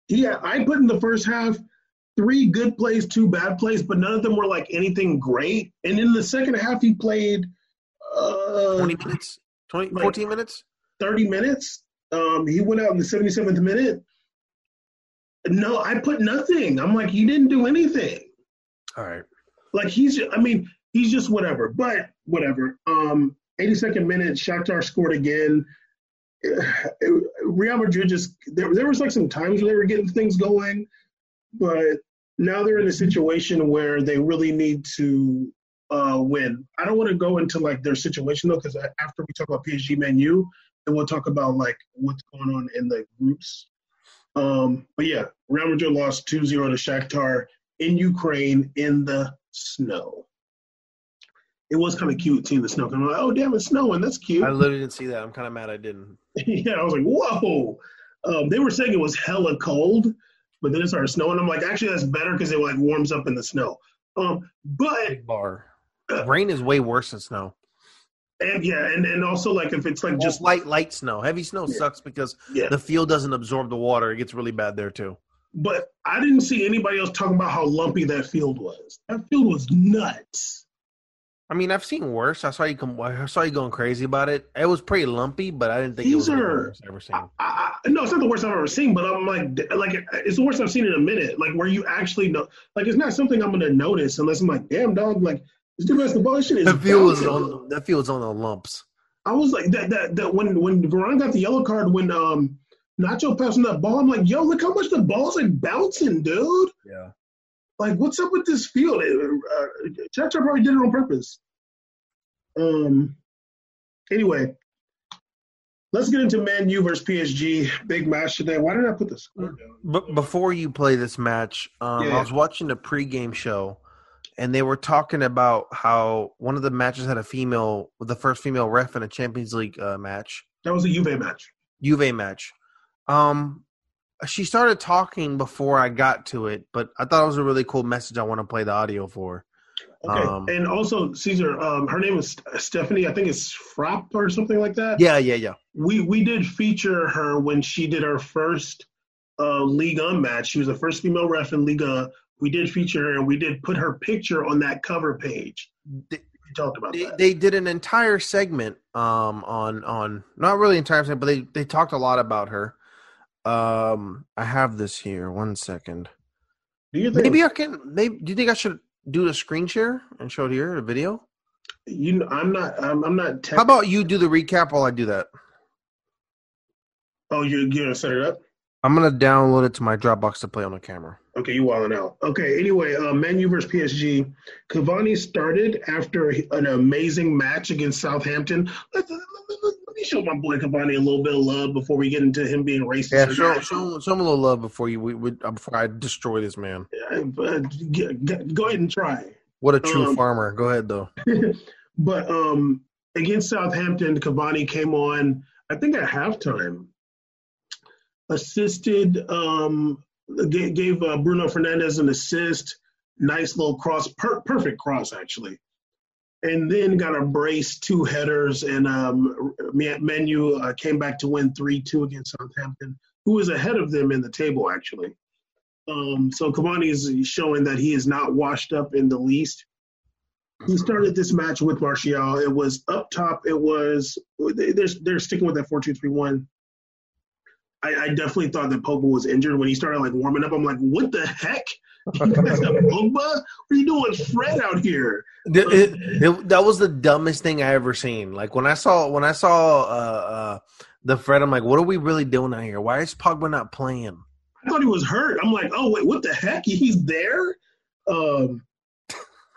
He, I put in the first half three good plays, two bad plays, but none of them were like anything great. And in the second half, he played uh, 20 minutes, 20, like- 14 minutes. 30 minutes. Um, he went out in the 77th minute. No, I put nothing. I'm like, you didn't do anything. All right. Like he's, I mean, he's just whatever. But whatever. Um, 82nd minute, Shakhtar scored again. Real Madrid just there. There was like some times where they were getting things going, but now they're in a situation where they really need to uh, win. I don't want to go into like their situation though, because after we talk about PSG Man U, then we'll talk about like what's going on in the groups. Um, but yeah, Real Madrid lost 2-0 to Shakhtar in Ukraine in the snow. It was kind of cute seeing the snow. I'm like, oh damn, it's snowing. That's cute. I literally didn't see that. I'm kind of mad I didn't. [LAUGHS] yeah, I was like, whoa. Um, they were saying it was hella cold, but then it started snowing. I'm like, actually, that's better because it like warms up in the snow. Um, but Big bar. Rain is way worse than snow. and yeah, and and also like if it's like Just just light, light snow. Heavy snow Yeah. sucks because yeah, the field doesn't absorb the water. It gets really bad there too. But I didn't see anybody else talking about how lumpy that field was. That field was nuts. I mean, I've seen worse. I saw you come. I saw you going crazy about it. It was pretty lumpy, but I didn't think it was the These are- worst I've ever seen. I, I, no, it's not the worst I've ever seen, but I'm like, like it's the worst I've seen in a minute. Like where you actually know, like it's not something I'm gonna notice unless I'm like, damn dog, like this dude has the ball. This shit is That field was on. That field's on the lumps. I was like that that that when when Varane got the yellow card when um Nacho passing that ball, I'm like, yo, look how much the ball's like bouncing, dude. Yeah. Like, what's up with this field? Uh, Shakhtar probably did it on purpose. Um. Anyway, let's get into Man U versus PSG. Big match today. Why did I put the score down? But before you play this match, um, Yeah. I was watching the pregame show, and they were talking about how one of the matches had a female, the first female ref in a Champions League uh, match, That was a Juve match. Juve match. Um, she started talking before I got to it, but I thought it was a really cool message. I want to play the audio for. Okay, Um, and also Caesar. Um, her name is Stephanie. I think it's Frapp or something like that. Yeah, yeah, yeah. we we did feature her when she did her first uh, Liga match. She was the first female ref in Liga. We did feature her, and we did put her picture on that cover page. They- We talked about They, that. they did an entire segment um on on not really entire segment, but they they talked a lot about her. Um, I have this here. One second. do you think? Maybe I can. Maybe do you think I should do the screen share and show it here, the video? you. know, I'm not. I'm, I'm not. Tech- How about you do the recap while I do that? oh, you're gonna set it up. I'm gonna download it to my Dropbox to play on the camera. Okay, you wilding out. Okay, anyway, uh, Man U versus PSG. Cavani started after an amazing match against Southampton. Let, let, let- let- me show my boy Cavani a little bit of love before we get into him being racist. Yeah, show show, show him a little love before you we, we, before I destroy this man. Uh, go ahead and try. What a true Um, farmer. Go ahead though. [LAUGHS] but um, against Southampton, Cavani came on, I think at halftime, assisted, um, gave, gave uh, Bruno Fernandes an assist, nice little cross, per- perfect cross actually, and then got a brace, two headers, and um, Man U uh, came back to win three two against Southampton, who was ahead of them in the table actually. Um, so Cavani is showing that he is not washed up in the least he started this match with Martial. It was up top. It was they're they're sticking with that four two three one. I, I definitely thought that Pogba was injured when he started like warming up. I'm like, what the heck? [LAUGHS] You guys got [LAUGHS] Pogba? What are you doing, Fred out here? It- it- it- that was the dumbest thing I ever seen. Like when I saw when I saw uh, uh, the Fred, I'm like, what are we really doing out here? Why is Pogba not playing? I thought he was hurt. I'm like, oh wait, what the heck? He's there. Um,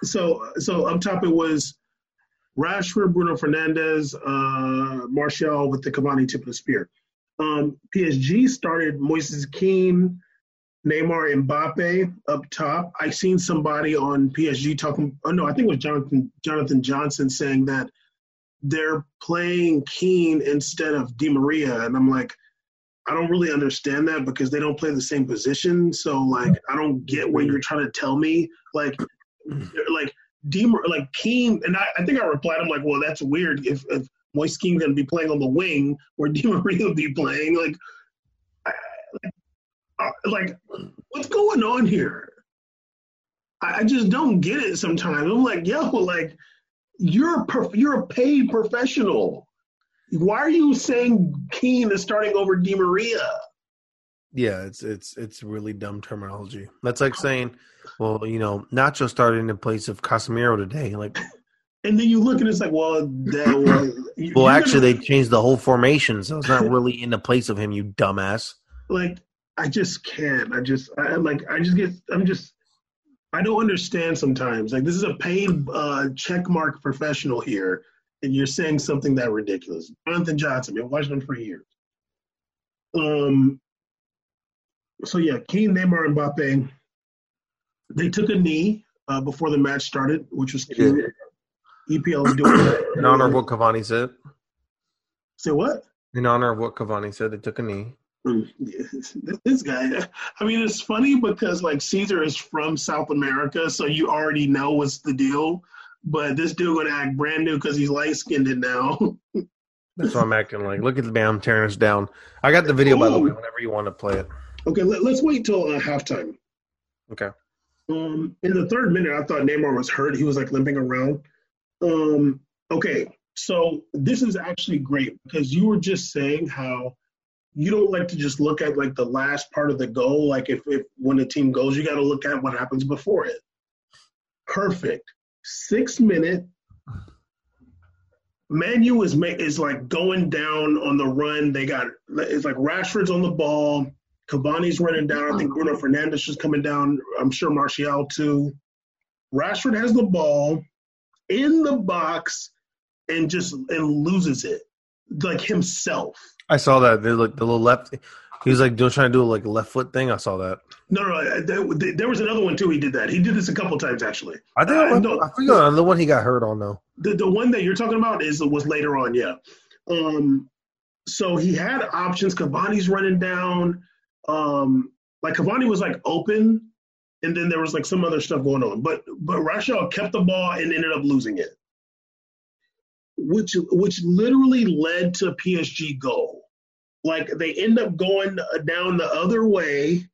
so so up top it was Rashford, Bruno Fernandes, uh, Martial with the Cavani tip of the spear. Um, PSG started Moises Kean, Neymar, Mbappe up top. I seen somebody on PSG talking. Oh no, I think it was Jonathan Jonathan Johnson saying that they're playing Kean instead of Di Maria, and I'm like, I don't really understand that because they don't play the same position. So like, I don't get what you're trying to tell me. Like, like Deemer, like Kean, and I, I think I replied, I'm like, well, that's weird if, if Moise Kean going to be playing on the wing where [LAUGHS] Di Maria be playing. Like, uh, like, what's going on here? I, I just don't get it sometimes. I'm like, yo, like, you're a prof- you're a paid professional. Why are you saying Kean is starting over Di Maria? Yeah, it's it's it's really dumb terminology. That's like saying, well, you know, Nacho started in the place of Casemiro today. Like, And then you look and it's like, well, that [CLEARS THROAT] was. well, actually, they changed the whole formation, so it's not really in the place of him. You dumbass. like I just can't. I just I I'm like I just get I'm just I don't understand sometimes. Like this is a paid uh check mark professional here, and you're saying something that ridiculous. Jonathan Johnson, been watching him for years. Um so yeah, Kean, Neymar, and Mbappe, they took a knee uh, before the match started, which was cute. EPL is doing that. In honor of what Cavani said. Say what? In honor of what Cavani said, they took a knee. Mm. This guy, I mean, it's funny because like Caesar is from South America, so you already know what's the deal. But this dude gonna act brand new because he's light skinned now. [LAUGHS] That's what I'm acting like. Look at the man, I'm tearing us down. I got the video by the way. Whenever you want to play it. okay, let, us wait till uh, halftime. Okay. Um, in the third minute, I thought Neymar was hurt. He was like limping around. Um, okay, so this is actually great because you were just saying how you don't like to just look at like the last part of the goal. Like if, if when the team goes, you got to look at what happens before it. Perfect. Six minute. Man U is is like going down on the run. They got it's like Rashford's on the ball. Cavani's running down. I think Bruno Fernandes is coming down. I'm sure Martial too. Rashford has the ball in the box and just and loses it like himself. I saw that. They like the little left. He was like doing trying to do like left foot thing. I saw that. No, no, there, there was another one too. He did that. He did this a couple times actually. I think Uh, I, no. I forgot the one he got hurt on though. The the one that you're talking about is was later on, yeah. Um, so he had options. Cavani's running down. Um, like Cavani was like open, and then there was like some other stuff going on. But but Rashford kept the ball and ended up losing it, which which literally led to PSG goal. Like they end up going down the other way.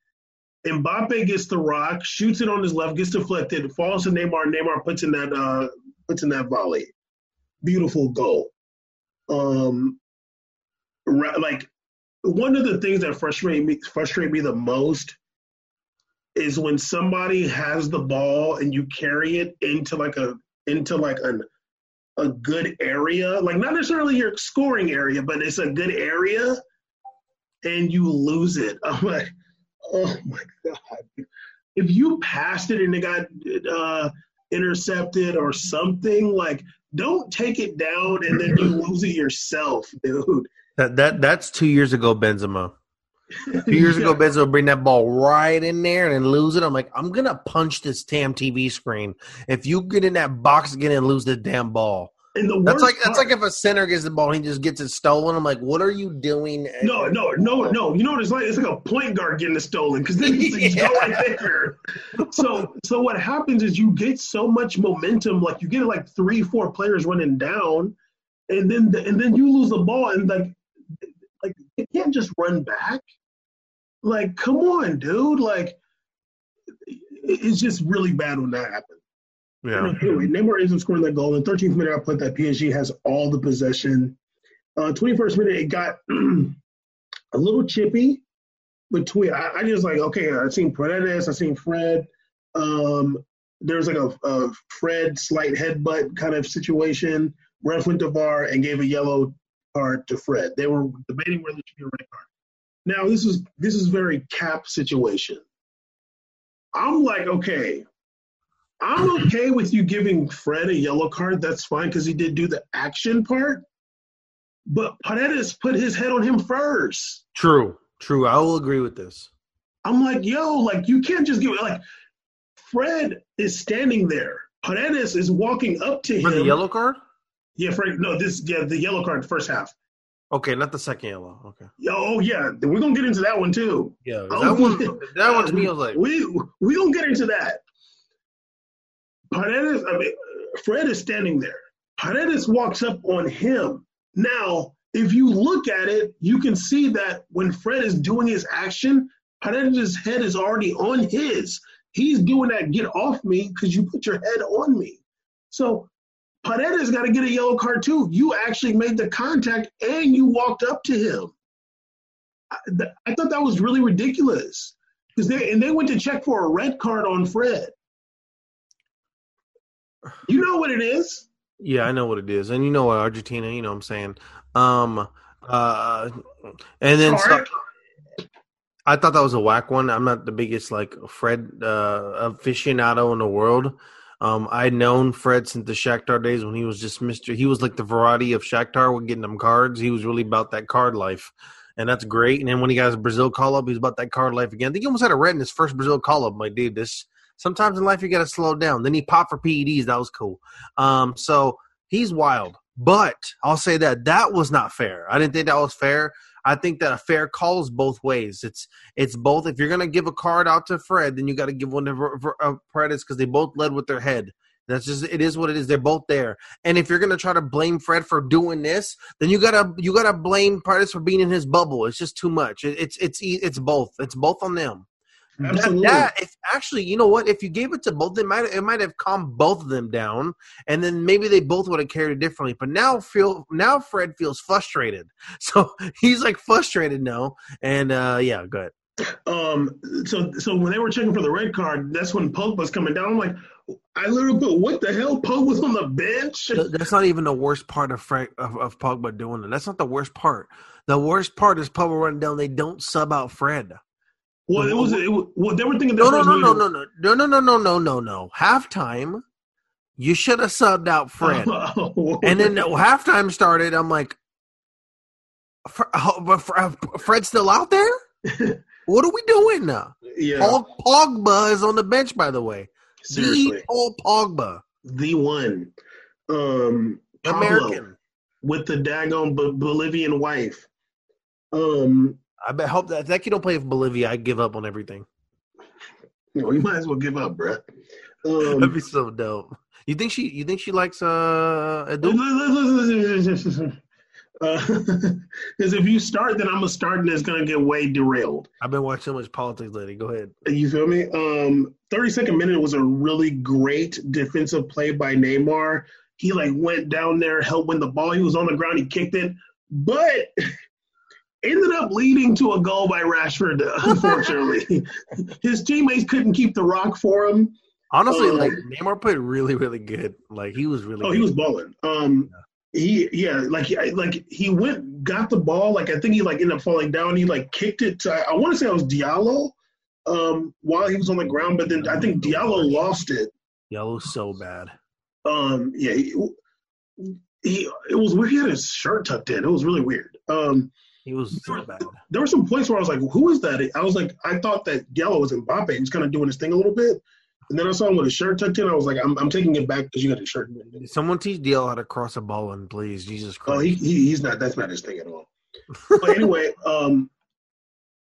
Mbappe gets the rock, shoots it on his left, gets deflected, falls to Neymar. Neymar puts in that uh, puts in that volley. Beautiful goal. Um, like one of the things that frustrate me frustrate me the most is when somebody has the ball and you carry it into like a into like an a good area, like not necessarily your scoring area, but it's a good area, and you lose it. [LAUGHS] I'm like, oh my god! If you passed it and it got uh, intercepted or something, like don't take it down and then you lose it yourself, dude. That that that's two years ago, Benzema. Two [LAUGHS] years ago, Benzema bring that ball right in there and then lose it. I'm like, I'm gonna punch this damn TV screen if you get in that box again and lose the damn ball. That's like that's like if a center gets the ball, and he just gets it stolen. I'm like, what are you doing? No, no, no, no. You know what it's like? It's like a point guard getting it stolen because then you [LAUGHS] Yeah. go right there. So, so what happens is you get so much momentum, like you get like three, four players running down, and then the, and then you lose the ball, and like, like you can't just run back. Like, come on, dude. Like, it's just really bad when that happens. Yeah, Anyway, Neymar ends up scoring that goal. In the 13th minute, I put that PSG has all the possession. Uh, 21st minute, it got [CLEARS THROAT] a little chippy between. I, I just like okay. I've seen Paredes, I've seen Fred. Um, there's like a, a Fred slight headbutt kind of situation. Ref went to VAR and gave a yellow card to Fred. They were debating whether it should be a red card. Now this is this is very cap situation. I'm like okay. I'm okay with you giving Fred a yellow card. That's fine because he did do the action part. But Paredes put his head on him first. true, true. I will agree with this. I'm like, yo, like you can't just give it. Like Fred is standing there. Paredes is walking up to For him. the yellow card? Yeah, Fred. No, this yeah the yellow card first half. Okay, not the second yellow. Okay, Yo, oh yeah, we're gonna get into that one too. yeah, Oh, that one. That one to me I was like, we we gonna get into that. Paredes, I mean, Fred is standing there. Paredes walks up on him. Now, if you look at it, you can see that when Fred is doing his action, Paredes' head is already on his. He's doing that get off me because you put your head on me. So Paredes got to get a yellow card too. You actually made the contact and you walked up to him. I, th- I thought that was really ridiculous because they and they went to check for a red card on Fred. You know what it is? Yeah, I know what it is, and you know what Argentina. You know what I'm saying. Um, uh, and then so, I thought that was a whack one. I'm not the biggest like Fred uh, aficionado in the world. Um, I'd known Fred since the Shakhtar days when he was just Mister. He was like the variety of Shakhtar with getting them cards. He was really about that card life, and that's great. And then when he got his Brazil call up, he was about that card life again. I think he almost had a red in his first Brazil call up. My dude, this sometimes in life you got to slow down. Then he popped for PEDs. That was cool. Um, so he's wild. But I'll say that that was not fair. I didn't think that was fair. I think that a fair call is both ways. It's it's both. If you're gonna give a card out to Fred, then you got to give one to uh, Paredes because they both led with their head. That's just it is what it is. They're both there. And if you're gonna try to blame Fred for doing this, then you gotta you gotta blame Paredes for being in his bubble. It's just too much. It, it's it's it's both. It's both on them. Absolutely. That, that, if actually, you know what? If you gave it to both, it might it might have calmed both of them down, and then maybe they both would have carried it differently. But now feel now Fred feels frustrated, [LAUGHS] so he's like frustrated now, and uh yeah, go ahead. Um, so so when they were checking for the red card, that's when Pogba's coming down. I'm like, I literally put, what the hell? Pogba's on the bench. That's not even the worst part of Frank of, of Pogba doing it. That's not the worst part. The worst part is Pogba running down. They don't sub out Fred. Well, it was. It was well, they were thinking. No, no, no, no, no, no, no, no, no, no, no, no, no. Halftime, you should have subbed out Fred, [LAUGHS] oh, and then halftime started. I'm like, Fred's still out there. [LAUGHS] what are we doing now? Yeah. Paul Pogba is on the bench, by the way. Seriously. The Paul Pogba, the one, um, American with the daggone Bolivian wife. Um, I bet hope that that kid don't play for Bolivia. I give up on everything. You you might as well give up, bro. [LAUGHS] Um, That'd be so dope. You think she? You think she likes uh? Because uh, [LAUGHS] if you start, then I'm a start, and it's gonna get way derailed. I've been watching so much politics lately. Go ahead. You feel me? Um, 32nd minute was a really great defensive play by Neymar. He like went down there, helped win the ball. He was on the ground. He kicked it, but [LAUGHS] ended up leading to a goal by Rashford. Unfortunately, [LAUGHS] his teammates couldn't keep the rock for him. Honestly, um, like Neymar played really, really good. Like he was really. Oh, good. he was balling. Um, yeah. he yeah, like like he went, got the ball. Like I think he like ended up falling down. He like kicked it. To, I want to say it was Diallo. Um, while he was on the ground, but then I think Diallo lost it. Diallo's so bad. Um, yeah, he, he it was weird. He had his shirt tucked in. It was really weird. Um, he was so bad. There were some points where I was like, "Who is that?" I was like, I thought that Diallo was Mbappe. He was kind of doing his thing a little bit, and then I saw him with his shirt tucked in. I was like, "I'm, I'm taking it back because you got his shirt." Someone teach Diallo how to cross a ball and please, Jesus Christ. Oh, he, he he's not. That's not his thing at all. but anyway, [LAUGHS] um,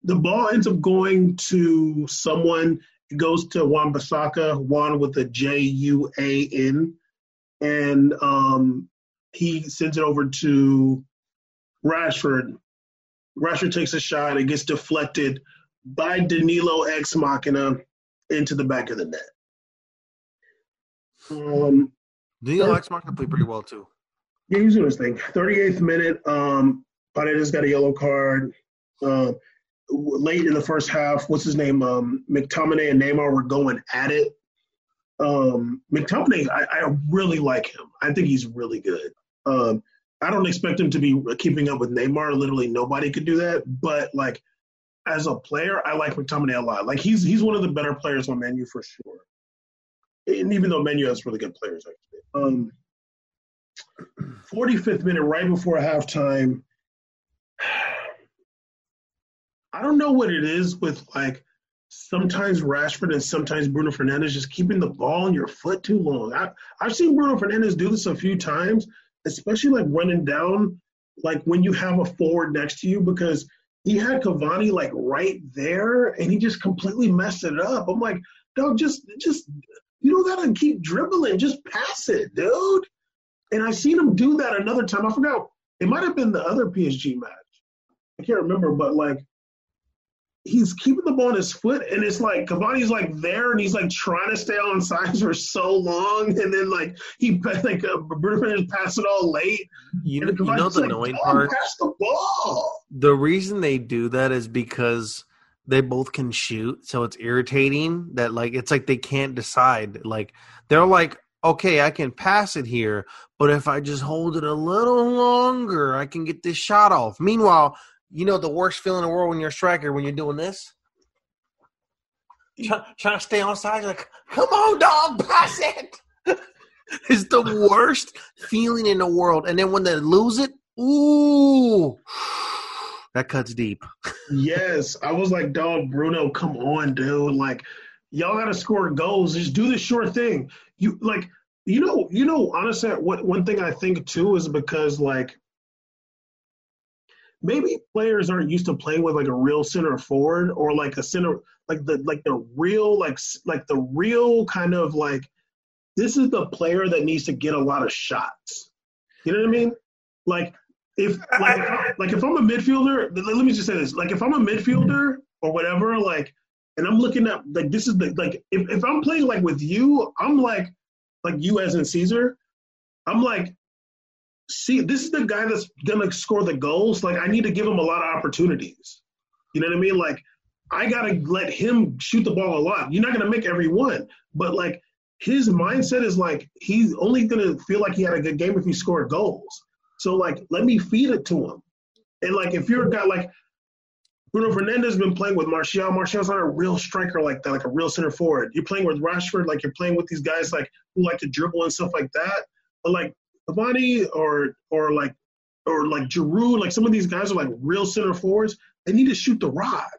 the ball ends up going to someone. It goes to Wan Bissaka, Juan with a J U A N, and um, he sends it over to Rashford, Rashford takes a shot. It gets deflected by Danilo ex machina into the back of the net. Um, Danilo ex machina played pretty well too. Yeah, he was doing his thing. 38th minute, um, Paredes got a yellow card. Uh, late in the first half, what's his name? Um, McTominay and Neymar were going at it. Um, McTominay, I, I really like him. I think he's really good. Um, I don't expect him to be keeping up with Neymar. Literally nobody could do that. But like as a player, I like McTominay a lot. Like he's he's one of the better players on Man U for sure. And even though Man U has really good players, actually. Um, 45th minute, right before halftime. I don't know what it is with like sometimes Rashford and sometimes Bruno Fernandes just keeping the ball in your foot too long. I, I've seen Bruno Fernandes do this a few times, especially like running down, like when you have a forward next to you, because he had Cavani like right there and he just completely messed it up. I'm like, dog, just just You don't gotta keep dribbling, just pass it, dude. And I seen him do that another time. I forgot. It might have been the other PSG match. I can't remember, but like he's keeping the ball on his foot, and it's like Cavani's like there, and he's like trying to stay on sides for so long, and then like he [LAUGHS] like uh, Bruno Fernandes pass it all late. You, And you know the like, annoying part. Pass the ball. The reason they do that is because they both can shoot, so it's irritating that like it's like they can't decide. Like they're like, okay, I can pass it here, but if I just hold it a little longer, I can get this shot off. Meanwhile, you know the worst feeling in the world when you're a striker when you're doing this. Try, trying to stay on side, you're like, come on, dog, [LAUGHS] pass it. [LAUGHS] it's the worst feeling in the world. And then when they lose it, ooh, [SIGHS] that cuts deep. [LAUGHS] Yes, I was like, dog, Bruno, come on, dude. Like, y'all gotta score goals. Just do the short thing. You like, you know, you know. Honestly, what one thing I think too is because like maybe players aren't used to playing with like a real center forward or like a center like the like the real like like the real kind of like this is the player that needs to get a lot of shots. You know what I mean? Like if like [LAUGHS] like if I'm a midfielder, let me just say this: like if I'm a midfielder or whatever, like, and I'm looking at like this is the like if if I'm playing like with you, I'm like like you as in Caesar, I'm like, see, this is the guy that's gonna score the goals. Like I need to give him a lot of opportunities. You know what I mean? Like I gotta let him shoot the ball a lot. You're not gonna make every one, but like his mindset is like he's only gonna feel like he had a good game if he scored goals. So like let me feed it to him. And like if you're a guy like Bruno Fernandes been playing with Martial. Martial's not a real striker like that, like a real center forward. You're playing with Rashford, like you're playing with these guys like who like to dribble and stuff like that. But like Cavani or or like or like Giroud, like some of these guys are like real center forwards. They need to shoot the rock.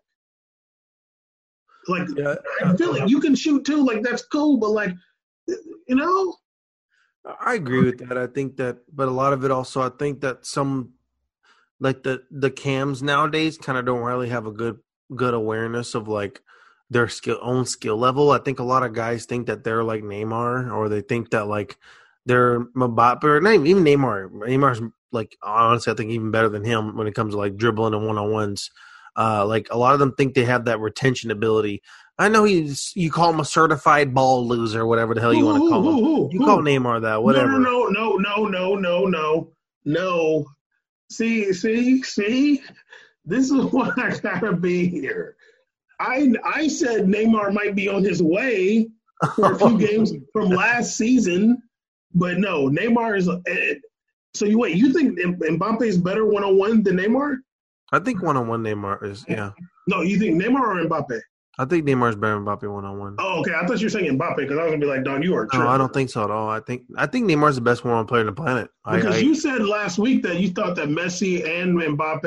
Like Yeah, I feel like you can shoot too. Like that's cool, but like you know, I agree with that. I think that, but a lot of it also, I think that some, like the the cams nowadays, kind of don't really have a good good awareness of like their skill own skill level. I think a lot of guys think that they're like Neymar, or they think that like they're Mbappe, or not even Neymar. Neymar's like honestly, I think even better than him when it comes to like dribbling and one on ones. Uh, like a lot of them think they have that retention ability. I know he's you call him a certified ball loser, whatever the hell you want to call him. Who, who, You who? call Neymar that, whatever. No, no, no, no, no, no, no, no. See, see, see. This is [LAUGHS] why I gotta be here. I I said Neymar might be on his way for a few [LAUGHS] games from last season, but no, Neymar is. eh, So you wait. You think Mbappe is better one on one than Neymar? I think one on one Neymar is yeah. No, you think Neymar or Mbappe? I think Neymar is better than Mbappe one on one. Oh, okay. I thought you were saying Mbappe because I was gonna be like, Don, you are. No, I don't think so at all. I think I think Neymar's the best one on player on the planet. Because I, you said last week that you thought that Messi and Mbappe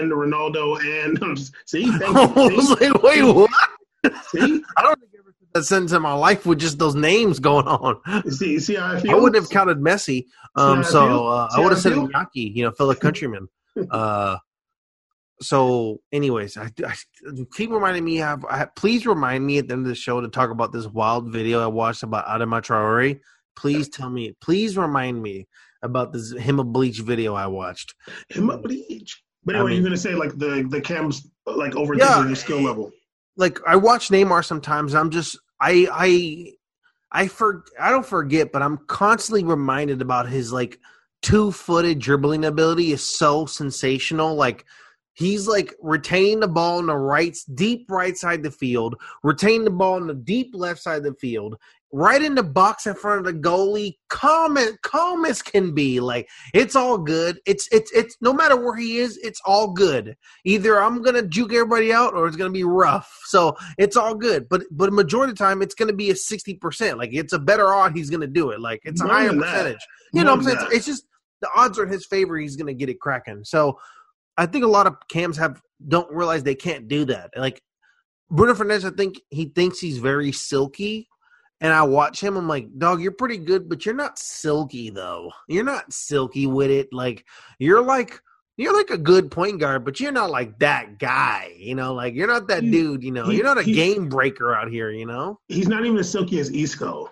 and Ronaldo and [LAUGHS] see, thank [LAUGHS] I was like, wait, what? See, I don't think I ever said that sentence in my life with just those names going on. see, see how I feel. I wouldn't have counted Messi. Um, how I so uh, I would have said feel? Iñaki, you know, fellow countryman. [LAUGHS] Uh, so, anyways, I, I keep reminding me. Have I, please remind me at the end of the show to talk about this wild video I watched about Adama Traore. Please tell me. Please remind me about this him a bleach video I watched. him up bleach. But I mean- you're gonna say like the the cams like overthinking Yeah. your skill level. Like I watch Neymar sometimes. I'm just I I I for I don't forget, but I'm constantly reminded about his like two footed dribbling ability is so sensational. Like he's like retaining the ball in the right deep right side of the field, retain the ball in the deep left side of the field, right in the box in front of the goalie, calm as calm as can be. Like it's all good. It's it's it's no matter where he is, it's all good either I'm gonna juke everybody out or it's gonna be rough. So it's all good. But but a majority of the time it's gonna be a sixty percent. Like it's a better odd he's gonna do it. Like it's a More higher percentage. You know More what I'm saying? that. It's just the odds are in his favor he's gonna get it cracking. So I think a lot of cams have don't realize they can't do that. Like Bruno Fernandes, I think he thinks he's very silky. And I watch him, I'm like, dog, you're pretty good, but you're not silky though. You're not silky with it. Like you're like you're like a good point guard, but you're not like that guy. You know, like you're not that He- dude. You know, he- you're not a game breaker out here. You know. He's not even as silky as Isco.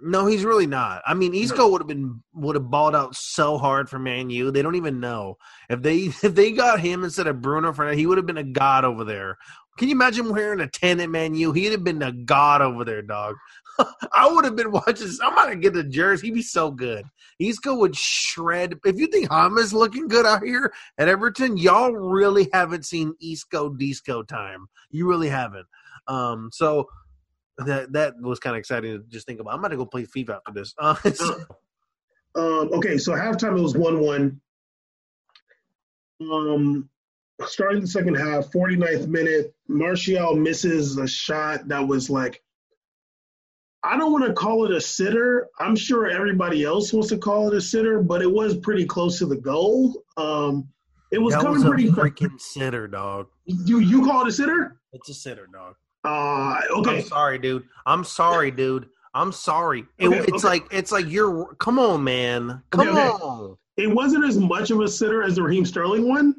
No, he's really not. I mean, Isco would have been would have balled out so hard for Man U. They don't even know if they [LAUGHS] if they got him instead of Bruno Fernandes, he would have been a god over there. Can you imagine wearing a ten at Man U? He'd have been a god over there, dog. [LAUGHS] I would have been watching. [LAUGHS] I'm gonna get the jersey. He'd be so good. Isco would shred. If you think James looking good out here at Everton, y'all really haven't seen Isco Disco time. You really haven't. Um, so that that was kind of exciting to just think about. I'm gonna go play FIFA after this. [LAUGHS] Uh, so- Um, okay, so halftime it was one one. Um, starting the second half, 49th minute, Martial misses a shot that was like, I don't want to call it a sitter. I'm sure everybody else wants to call it a sitter, but it was pretty close to the goal. Um, it was that coming was a pretty. freaking sitter, dog. You you call it a sitter? It's a sitter, dog. Uh, okay. I'm sorry, dude. I'm sorry, dude. I'm sorry. It, Okay, it's okay. like it's like you're. Come on, man. Come Okay, on. It wasn't as much of a sitter as the Raheem Sterling one.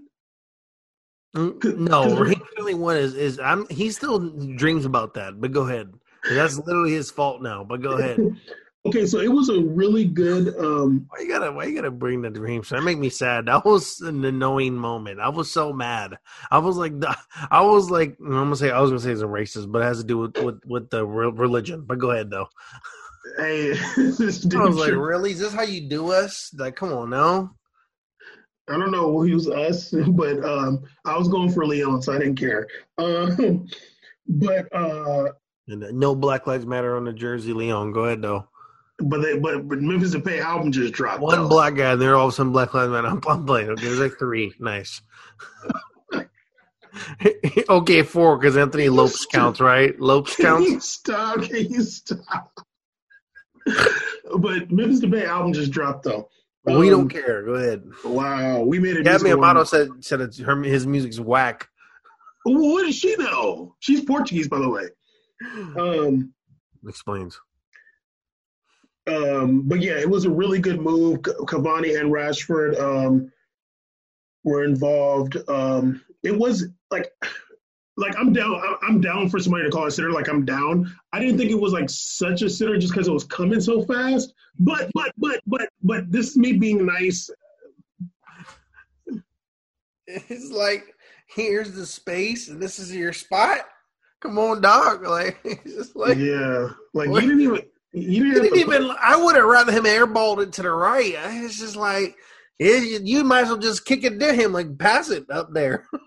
Mm, 'Cause- No, 'cause Raheem Sterling one is is I'm. He still dreams about that. But go ahead. That's literally his fault now. But go ahead. [LAUGHS] Okay, so it was a really good. Um, Why you gotta why you gotta bring the dream? So That make me sad. That was an annoying moment. I was so mad. I was like, [LAUGHS] I was like, I'm gonna say I was gonna say it's a racist, but it has to do with with, with the re- religion. But go ahead though. hey, [LAUGHS] this dude I was like, really? Is this how you do us? Like, come on now. I don't know who's us, [LAUGHS] but um, I was going for Leon, so I didn't care. But uh, And uh, no Black Lives Matter on the jersey, Leon. Go ahead though. But they, but but Memphis Depay album just dropped. One black guy, and they're all of a sudden Black Lives Matter. I'm, [LAUGHS] I'm playing. Okay, there's like three. Nice. [LAUGHS] okay, four because Anthony Lopes counts, right? Lopes Can counts. you stop? Can you stop? but Memphis Depay album just dropped though. we Um, don't care. Go ahead. Wow, we made it. Gabby Amato said said it's her, his music's whack. Well, what does she know? She's Portuguese, by the way. Um, Explains. Um, but yeah, it was a really good move. Cavani and Rashford um, were involved. Um, it was like, like I'm down. I'm down for somebody to call a sitter. Like I'm down. I didn't think it was like such a sitter just because it was coming so fast. But but but but but this is me being nice. It's like here's the space, and this is your spot. Come on, dog. [LAUGHS] Like it's just like yeah, like What? you didn't even. You He didn't, even. I would have rather him airballed it to the right. It's just like it, you might as well just kick it to him, like pass it up there. [LAUGHS]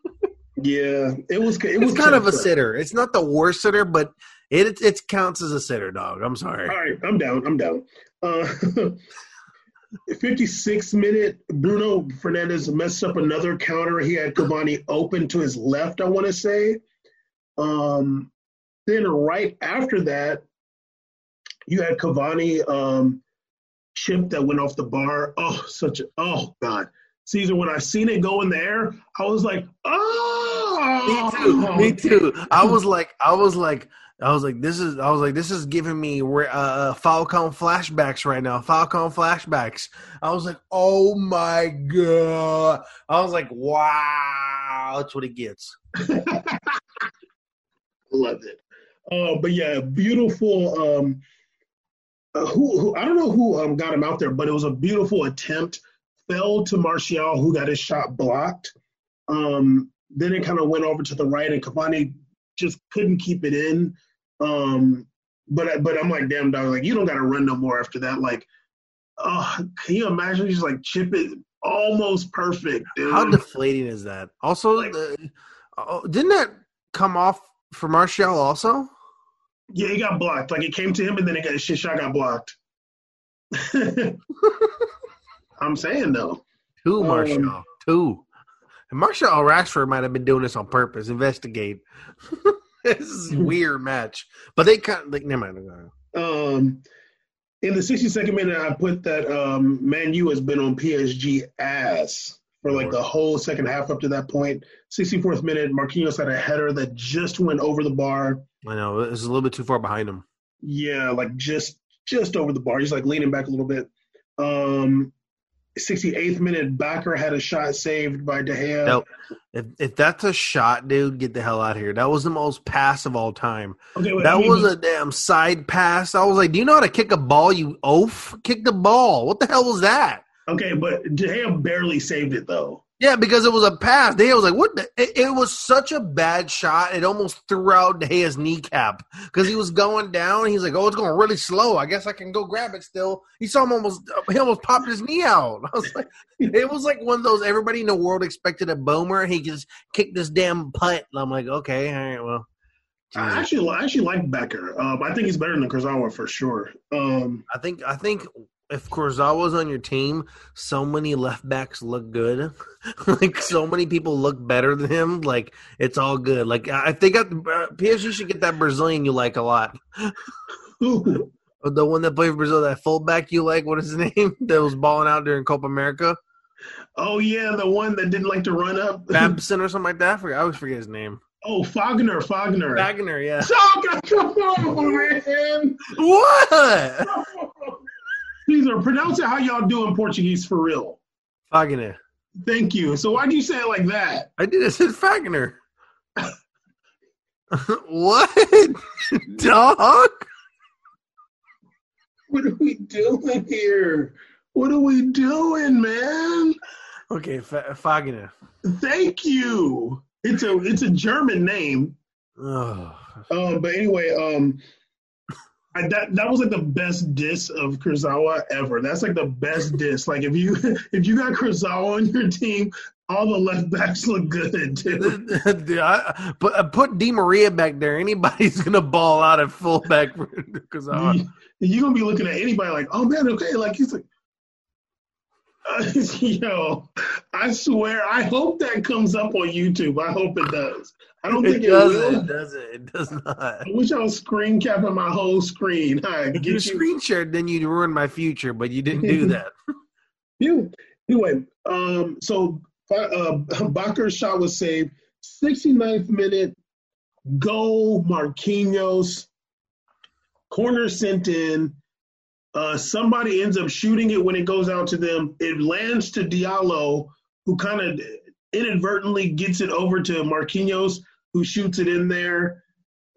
Yeah, it was. It was kind of a sitter. It's not the worst sitter, but it it, it counts as a sitter, dog. I'm sorry. All right, I'm down. I'm down. Uh, [LAUGHS] 56 minute, Bruno Fernandes messed up another counter. He had Cavani open to his left, I want to say. Um, then right after that, you had Cavani um, chip that went off the bar. Oh, such a, oh, God. Caesar, when I seen it go in the air, I was like, oh. Me too. Me too. I was like, I was like, I was like, this is, I was like, this is giving me uh, Falcao flashbacks right now. Falcao flashbacks. I was like, oh my god. I was like, wow, that's what it gets. [LAUGHS] Love it. Uh, but yeah, beautiful. Um, uh, who, who I don't know who um, got him out there, but it was a beautiful attempt. Fell to Martial, who got his shot blocked. Um, then it kind of went over to the right, and Cavani just couldn't keep it in. Um, but but I'm like, damn dog, like you don't got to run no more after that. Like, uh, can you imagine? Just like chip it almost perfect. Dude. How deflating is that? Also, Like- oh, didn't that come off for Martial also? Yeah, it got blocked. Like it came to him, and then it got, his shot got blocked. [LAUGHS] I'm saying though. Two Um, Two. And Martial Rashford might have been doing this on purpose. Investigate. [LAUGHS] this is a weird match. But they kind of like never mind. never mind. Um, in the 62nd minute, I put that um, Man U has been on PSG ass for like the whole second half up to that point. 64th minute, Marquinhos had a header that just went over the bar. I know it's a little bit too far behind him. Yeah, like just just over the bar. He's like leaning back a little bit. Um, 68th minute, Bakker had a shot saved by De Gea. Nope. If if that's a shot, dude, get the hell out of here. That was the most pass of all time. Okay, wait, That I mean, was a damn side pass. I was like, do you know how to kick a ball? You oaf, kick the ball. What the hell was that? Okay, but De Gea barely saved it though. Yeah, because it was a pass. De Gea was like, "What?" The? It, it was such a bad shot. It almost threw out De Gea's kneecap because he was going down. He's like, "Oh, it's going really slow. I guess I can go grab it still." He saw him almost. He almost popped his knee out. [LAUGHS] I was like, it was like one of those. Everybody in the world expected a boomer. He just kicked this damn putt. And I'm like, okay, all right, well. I actually, I actually like Bakker. Um, I think he's better than Kurzawa for sure. Um, I think I think if Kurzawa's on your team, so many left backs look good. [LAUGHS] like so many people look better than him. Like it's all good. Like I think got uh, PSG should get that Brazilian you like a lot. [LAUGHS] The one that played for Brazil, that fullback you like. What is his [LAUGHS] name? That was balling out during Copa America, oh yeah, the one that didn't like to run up. Babson or something like that. I, forget, I always forget his name. oh, Fogner, Fogner. Wagner, yeah. Come on, man. What? Caesar, pronounce it how y'all do in Portuguese for real. Wagner. Thank you. So why'd you say it like that? I did. I said Wagner. [LAUGHS] what, [LAUGHS] dog? What are we doing here? What are we doing, man? Okay, Fa- Wagner. Thank you. It's a it's a German name. Oh, Um, but anyway, um, I, that that was like the best diss of Kurzawa ever. That's like the best diss. Like if you [LAUGHS] if you got Kurzawa on your team, all the left backs look good, dude. [LAUGHS] Dude, I, but uh, put Di Maria back there. Anybody's gonna ball out at fullback because [LAUGHS] uh, You- You're gonna be looking at anybody like, oh man, okay, like he's like. Uh, yo, I swear, I hope that comes up on YouTube. I hope it does. I don't think it, doesn't. will. It doesn't. It does not. I wish I was screen capping my whole screen. [LAUGHS] I get you. screen shared, then you'd ruin my future. But you didn't do [LAUGHS] that. Yeah. Anyway, um, so uh, [LAUGHS] Bakker's shot was saved. 69th minute, goal, Marquinhos, corner sent in. Uh, somebody ends up shooting it when it goes out to them. It lands to Diallo, who kind of inadvertently gets it over to Marquinhos, who shoots it in there.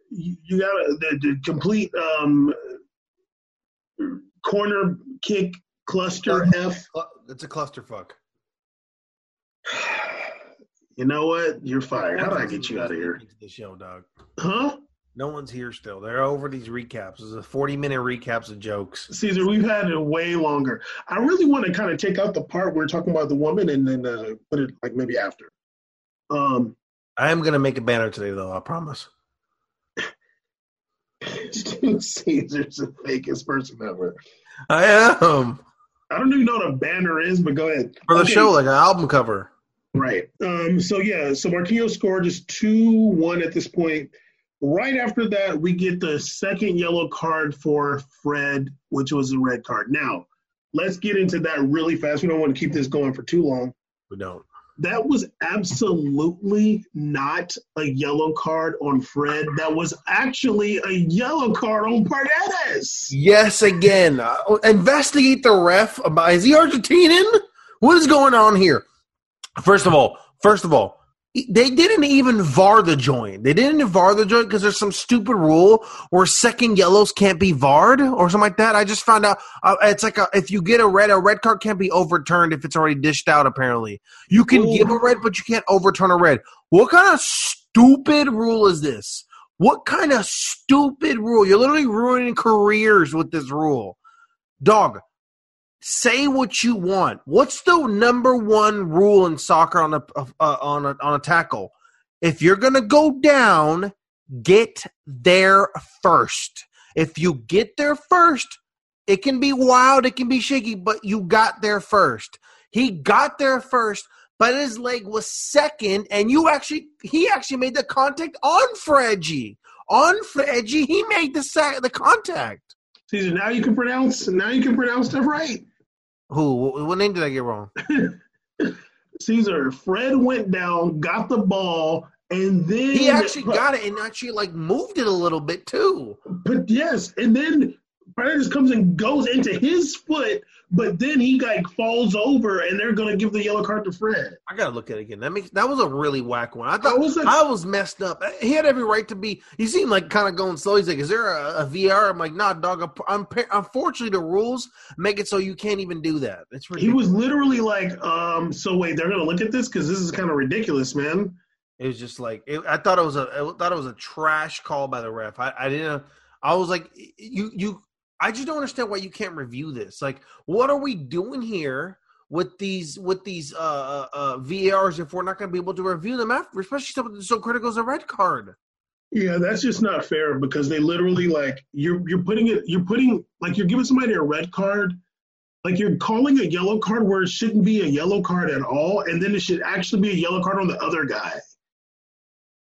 You, you got the, the complete um, corner kick cluster F. It's a clusterfuck. [SIGHS] You know what? You're fired. How do I get you out of here? The show, dog. Huh? No one's here still. They're over these recaps. This is a forty-minute recaps of jokes. Caesar, we've had it way longer. I really want to kind of take out the part where we're talking about the woman and then uh, put it like maybe after. Um, I am gonna make a banner today, though. I promise. [LAUGHS] Caesar's the fakest person ever. I am I don't even know what a banner is, but go ahead. for the Okay, show, like an album cover. Right. Um, so yeah, so Marquinhos scored just two one at this point. Right after that, we get the second yellow card for Fred, which was a red card. Now, let's get into that really fast. We don't want to keep this going for too long. We don't. That was absolutely not a yellow card on Fred. That was actually a yellow card on Paredes. Yes, again. Uh, investigate the ref. Is he Argentinian? What is going on here? First of all, first of all, they didn't even VAR the joint. They didn't VAR the joint because there's some stupid rule where second yellows can't be VAR'd or something like that. I just found out uh, it's like a, if you get a red, a red card can't be overturned if it's already dished out. Apparently, you can Ooh. give a red, but you can't overturn a red. What kind of stupid rule is this? What kind of stupid rule? You're literally ruining careers with this rule. Dog, say what you want. What's the number one rule in soccer on a uh, on a on a tackle? If you're gonna go down, get there first. If you get there first, it can be wild, it can be shaky, but you got there first. He got there first, but his leg was second, and you actually he actually made the contact on Freggie. On Freggie, he made the the contact. Caesar, now you can pronounce. Now you can pronounce stuff right. Who? What name did I get wrong? [LAUGHS] Caesar, Fred went down, got the ball, and then He actually got it and actually like moved it a little bit too. But yes, and then Paredes comes and goes into his foot, but then he like falls over, and they're gonna give the yellow card to Fred. I gotta look at it again. That makes that was a really whack one. I thought I was like- I was messed up. He had every right to be. He seemed like kind of going slow. He's like, "Is there a, a VR?" I'm like, "Nah, dog. I'm, unfortunately the rules make it so you can't even do that." It's He was literally like, um, so wait, they're gonna look at this because this is kind of ridiculous, man. It was just like it, I thought it was a I thought it was a trash call by the ref. I, I didn't. I was like, you you. I just don't understand why you can't review this. Like, what are we doing here with these with these uh, uh, uh VARs if we're not going to be able to review them after, especially something so critical as a red card? Yeah, that's just not fair because they literally like you're you're putting it you're putting like you're giving somebody a red card, like you're calling a yellow card where it shouldn't be a yellow card at all, and then it should actually be a yellow card on the other guy.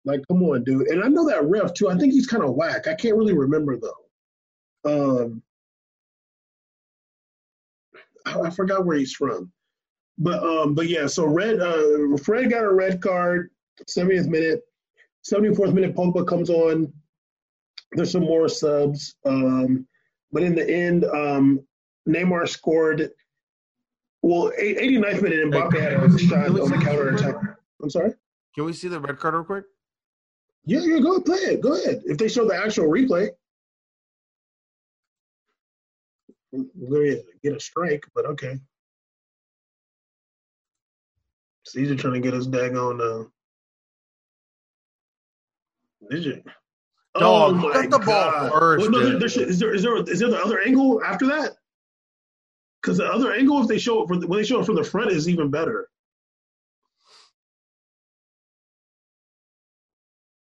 Like, come on, dude. And I know that ref too. I think he's kind of whack. I can't really remember though. Um, I, forgot where he's from, but um, but yeah. So red, uh, Fred got a red card, 70th minute. 74th minute, Pogba comes on. There's some more subs, um, but in the end, um, Neymar scored. Well, 89th minute, Mbappe had a shot on the counter attack. I'm sorry. Can we see the red card real quick? Yeah, yeah, go ahead, play it. Go ahead. If they show the actual replay, we're gonna get a strike, but okay. Caesar trying to get us daggone. Uh, you? Dog, he got the ball first, Well, no, there, there should, is there is there is there the other angle after that? Because the other angle, if they show it from when they show it from the front, is even better.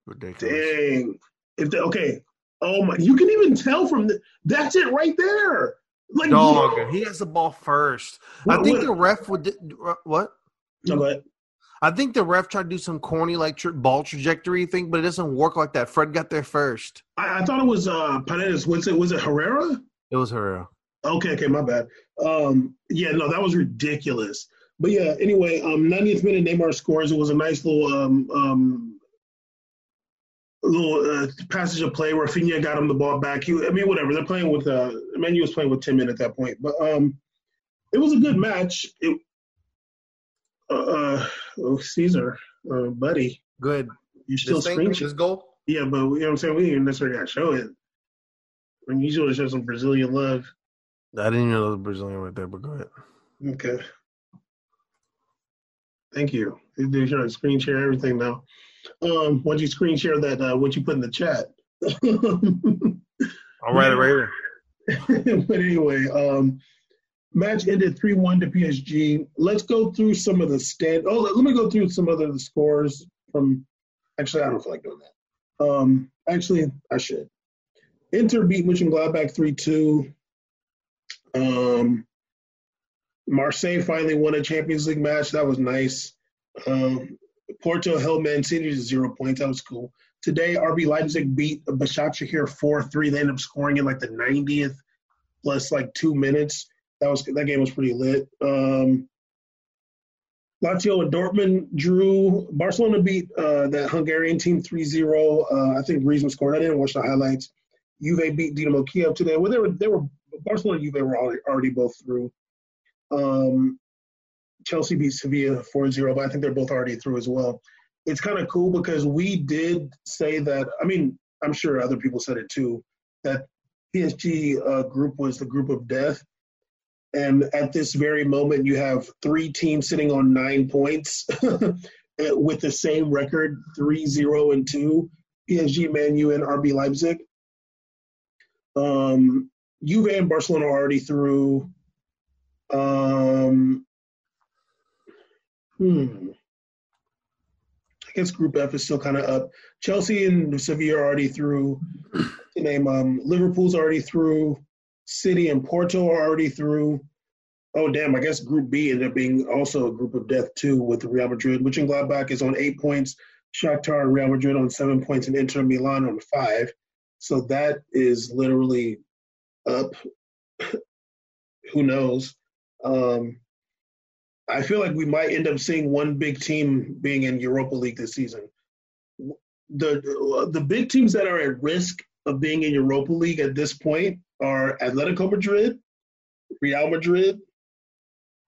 Ridiculous. Dang. If they, okay. Oh my! You can even tell from the, that's it right there. Like Dog, he has the ball first. I think what- the ref would what? No, go ahead. I think the ref tried to do some corny like tra- ball trajectory thing, but it doesn't work like that. Fred got there first. I, I thought it was uh Paredes. Was it was it Herrera? It was Herrera. Okay, okay, my bad. Um, yeah, no, that was ridiculous. But yeah, anyway, um, 90th minute Neymar scores. It was a nice little um um little uh, passage of play where Rafinha got him the ball back. He, I mean, whatever. They're playing with uh, Man U was playing with 10 men at that point, but um, it was a good match. It, uh, uh oh, Caesar, uh, buddy, Good. you still screen this goal. yeah, but you know what I'm saying? We didn't necessarily got to show it. I mean, you should show some Brazilian love. I didn't even know was Brazilian right there, but go ahead. Okay. Thank you. They're trying to screen share everything now. Um, once you screen share that, uh, what you put in the chat. [LAUGHS] I'll write it right here. [LAUGHS] but anyway, um, match ended 3 1 to PSG. Let's go through some of the stand. Oh, let, let me go through some other scores from. Actually, I don't feel like doing that. Um, actually, I should. Inter beat Mönchengladbach 3 2. Um, Marseille finally won a Champions League match. That was nice. Um, Porto held Man City to zero points. That was cool. Today, RB Leipzig beat Başakşehir 4-3. They ended up scoring in like the 90th plus like two minutes. That was that game was pretty lit. Um, Lazio and Dortmund drew. Barcelona beat uh, that Hungarian team 3-0. Uh, I think Griezmann scored. I didn't watch the highlights. Juve beat Dinamo Kiev today. Well, they were they were Barcelona and Juve were already, already both through. Um, Chelsea beat Sevilla 4-0, but I think they're both already through as well. It's kind of cool because we did say that. I mean, I'm sure other people said it too. That PSG uh, group was the group of death, and at this very moment, you have three teams sitting on nine points [LAUGHS] with the same record: three, zero, and two. PSG, Man U, and RB Leipzig. Um, Juve and Barcelona are already through. Um, hmm. I guess Group F is still kind of up. Chelsea and Sevilla are already through. To name um, Liverpool's already through. City and Porto are already through. Oh damn! I guess Group B ended up being also a group of death too, with Real Madrid, which in Gladbach is on eight points. Shakhtar and Real Madrid on seven points, and Inter Milan on five. So that is literally up. [COUGHS] Who knows? Um, I feel like we might end up seeing one big team being in Europa League this season. The the big teams that are at risk of being in Europa League at this point are Atletico Madrid, Real Madrid,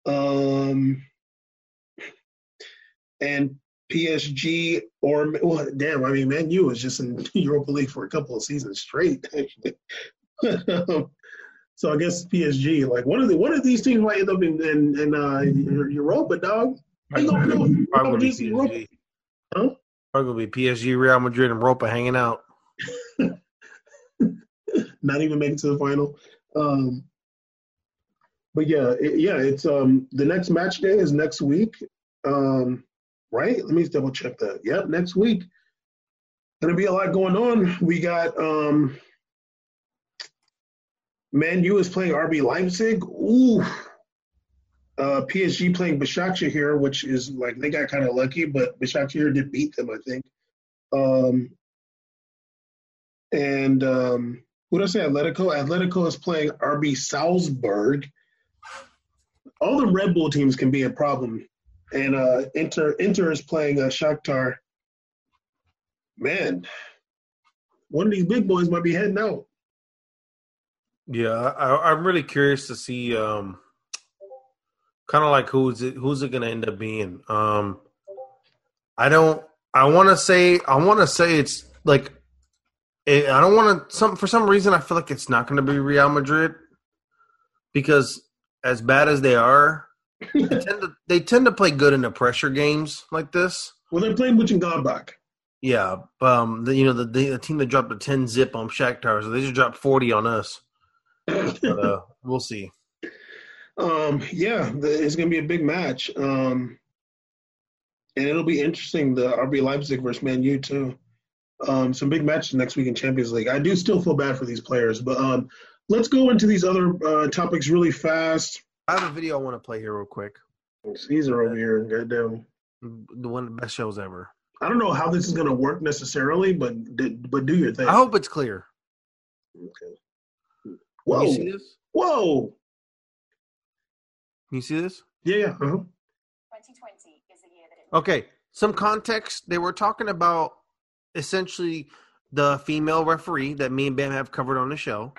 um, and PSG. Or well, damn, I mean, Man U was just in [LAUGHS] Europa League for a couple of seasons straight. [LAUGHS] so I guess PSG. Like one of the one of these teams might end up in in, in uh, Europa, dog. Gonna? Probably PSG. Huh? Probably PSG, Real Madrid, and Europa hanging out. [LAUGHS] Not even making it to the final. Um, but yeah, it, yeah, it's um the next match day is next week. Um, right? Let me double check that. Yep, next week. Gonna be a lot going on. We got um Man U is playing RB Leipzig. Ooh. Uh, PSG playing Başakşehir, which is like they got kind of lucky, but Başakşehir did beat them, I think. Um, and um, who did I say? Atletico. Atletico is playing RB Salzburg. All the Red Bull teams can be a problem, and uh, Inter Inter is playing uh, Shakhtar. Man, one of these big boys might be heading out. Yeah, I, am really curious to see, um, kind of like who's it, who's it going to end up being. Um, I don't. I want to say. I want to say it's like. It, I don't want to. Some for some reason I feel like it's not going to be Real Madrid because as bad as they are, they, [LAUGHS] tend to, they tend to play good in the pressure games like this. Well, they're playing Mönchengladbach. Yeah, um, the, you know the, the team that dropped a ten zip on Shakhtar, so they just dropped forty on us but, uh, we'll see. Um, yeah, the, it's going to be a big match. Um, and it'll be interesting, the RB Leipzig versus Man U, too. Um, some big matches next week in Champions League. I do still feel bad for these players, but um, let's go into these other uh, topics really fast. I have a video I want to play here real quick. Caesar over here, goddamn. The one of the best shows ever. I don't know how this is going to work necessarily, but but do your thing. I hope it's clear. Okay. Whoa. you see this? Whoa. Can you see this? Yeah, yeah. Uh-huh. 2020 is the year that it Okay. Some context. They were talking about essentially the female referee that me and Bam have covered on the show.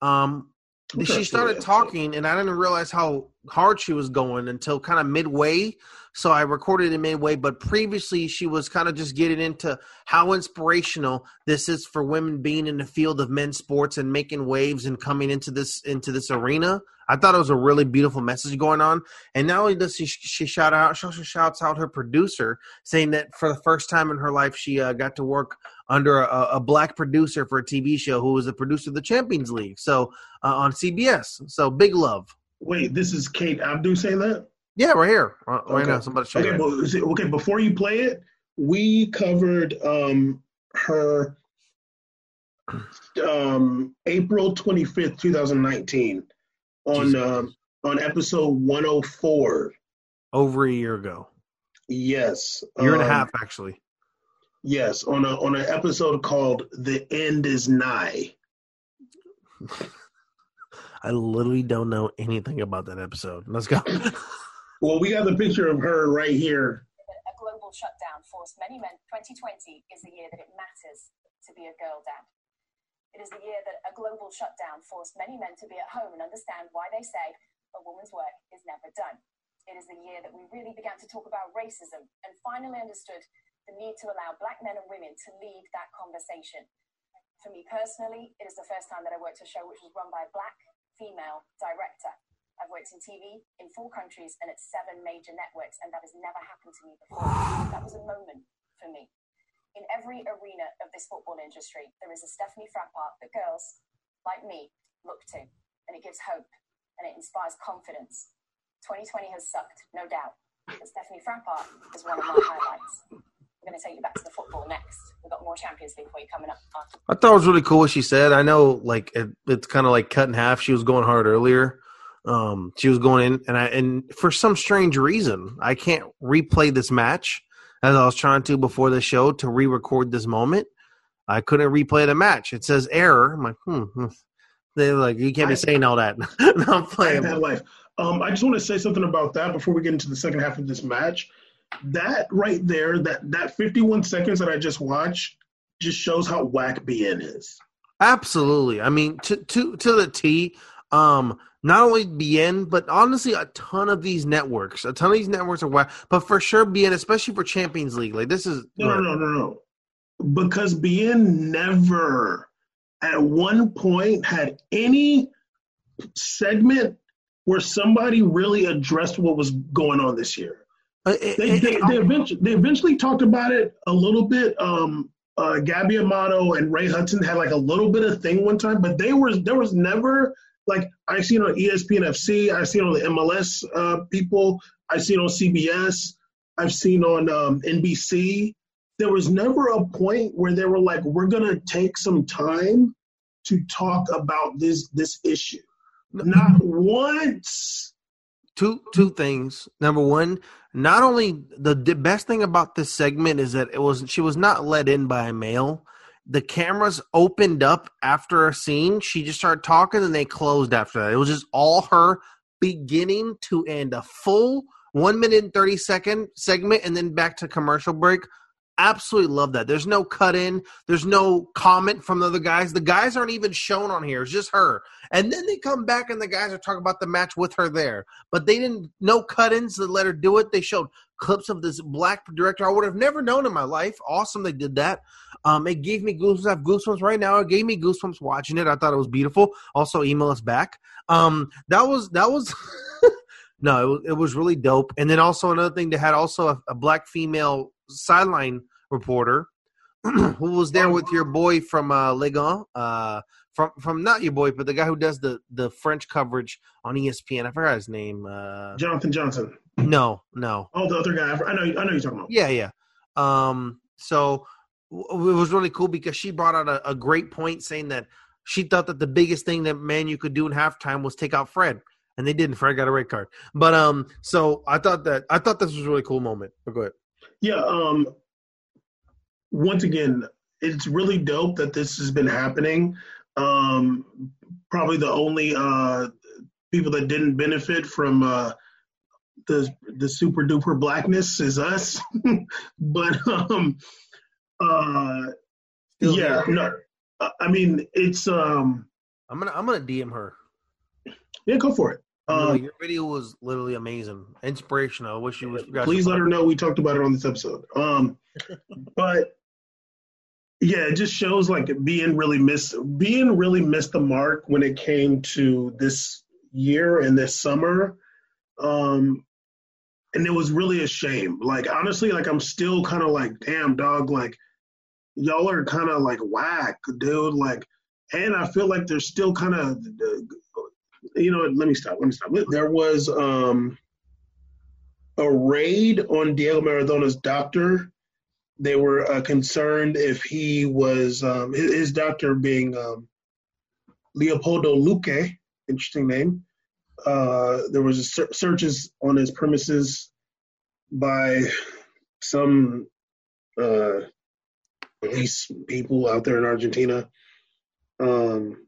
Um, she started talking, and I didn't realize how hard she was going until kind of midway. So I recorded it midway, but previously she was kind of just getting into how inspirational this is for women being in the field of men's sports and making waves and coming into this into this arena. I thought it was a really beautiful message going on. And not only does she, she shout out, she also shouts out her producer, saying that for the first time in her life, she uh, got to work under a, a, black producer for a TV show who was the producer of the Champions League, so uh, on CBS. So big love. Wait, this is Kate saying that? Yeah, right here, right, okay. now. Somebody show okay, well, it, okay. Before you play it, we covered um, her um, April twenty fifth, two thousand nineteen, on um, on episode one hundred oh four. Over a year ago. Yes, a year and a um, half actually. Yes, on a on an episode called "The End Is Nigh." [LAUGHS] I literally don't know anything about that episode. Let's go. [LAUGHS] well, we got the picture of her right here. A global shutdown forced many men. 2020 is the year that it matters to be a girl dad. It is the year that a global shutdown forced many men to be at home and understand why they say a woman's work is never done. It is the year that we really began to talk about racism and finally understood the need to allow black men and women to lead that conversation. For me personally, it is the first time that I worked a show which was run by a black female director. I've worked in TV in four countries and at seven major networks, and that has never happened to me before. That was a moment for me. In every arena of this football industry, there is a Stephanie Frappart that girls like me look to, and it gives hope and it inspires confidence. 2020 has sucked, no doubt, but Stephanie Frappart is one of my highlights. We're going to take you back to the football next. We've got more Champions League for you coming up. After. I thought it was really cool what she said. I know, like it, it's kind of like cut in half. She was going hard earlier. Um, she was going in, and I and for some strange reason, I can't replay this match as I was trying to before the show to re-record this moment. I couldn't replay the match. It says error. I'm like, hmm. hmm. They're like, you can't be saying all that. [LAUGHS] I'm playing. that life. Um, I just want to say something about that before we get into the second half of this match that right there, that that 51 seconds that I just watched, just shows how whack beIN is. Absolutely. I mean, to to to the T. Um, not only beIN, but honestly, a ton of these networks, a ton of these networks are whack. But for sure, beIN, especially for Champions League, like this is No, no, no, no, no. Because beIN never at one point had any segment where somebody really addressed what was going on this year. It- They, it- they, they, eventually, they eventually talked about it a little bit. Um, uh, Gabby Amato and Ray Hudson had like a little bit of thing one time, but they were there was never like I seen on ESPN FC, I seen on the MLS uh, people, I seen on CBS, I've seen on um, NBC. There was never a point where they were like, "We're gonna take some time to talk about this this issue." Not once. Two two things. Number one, not only the, the best thing about this segment is that it was she was not let in by a male. The cameras opened up after a scene. She just started talking, and they closed after that. It was just all her, beginning to end, a full one minute and thirty second segment, and then back to commercial break. Absolutely love that. There's no cut in. There's no comment from the other guys. The guys aren't even shown on here. It's just her. And then they come back and the guys are talking about the match with her there but they didn't no cut-ins that let her do it. They showed clips of this black director I would have never known in my life. Awesome, they did that. Um, it gave me goosebumps. I have goosebumps right now. It gave me goosebumps watching it. I thought it was beautiful. Also, email us back. Um, that was that was [LAUGHS] no, it was, really dope. And then also another thing, they had also a, a black female sideline reporter [CLEARS THROAT] who was there with your boy from uh, Ligon, uh, from from not your boy, but the guy who does the the French coverage on ESPN. I forgot his name. Uh, Jonathan Johnson. no, no. Oh, the other guy. I know. I know you're talking about. Yeah, yeah. Um, so w- it was really cool because she brought out a, a great point saying that she thought that the biggest thing that Man U could do in halftime was take out Fred. And they didn't. Fred got a red card. But um, so I thought that I thought this was a really cool moment. But go ahead. Yeah. Um. Once again, it's really dope that this has been happening. Um. Probably the only uh people that didn't benefit from uh the the super duper blackness is us. [LAUGHS] but um. Uh. Still yeah. No. I- I mean, it's um. I'm gonna I'm gonna DM her. Yeah, go for it. Um, your video was literally amazing, inspirational. I wish you was. please let her know we talked about it on this episode. Um, [LAUGHS] but yeah, it just shows like being really missed, being really missed the mark when it came to this year and this summer. Um, and it was really a shame. Like honestly, like I'm still kind of like, damn dog, like y'all are kind of like whack, dude. Like, and I feel like they're still kind of, you know, let me stop. Let me stop. There was um a raid on Diego Maradona's doctor. They were uh, concerned if he was um, his, his doctor being um, Leopoldo Luque, interesting name. Uh, there was ser- searches on his premises by some uh, police people out there in Argentina. Um,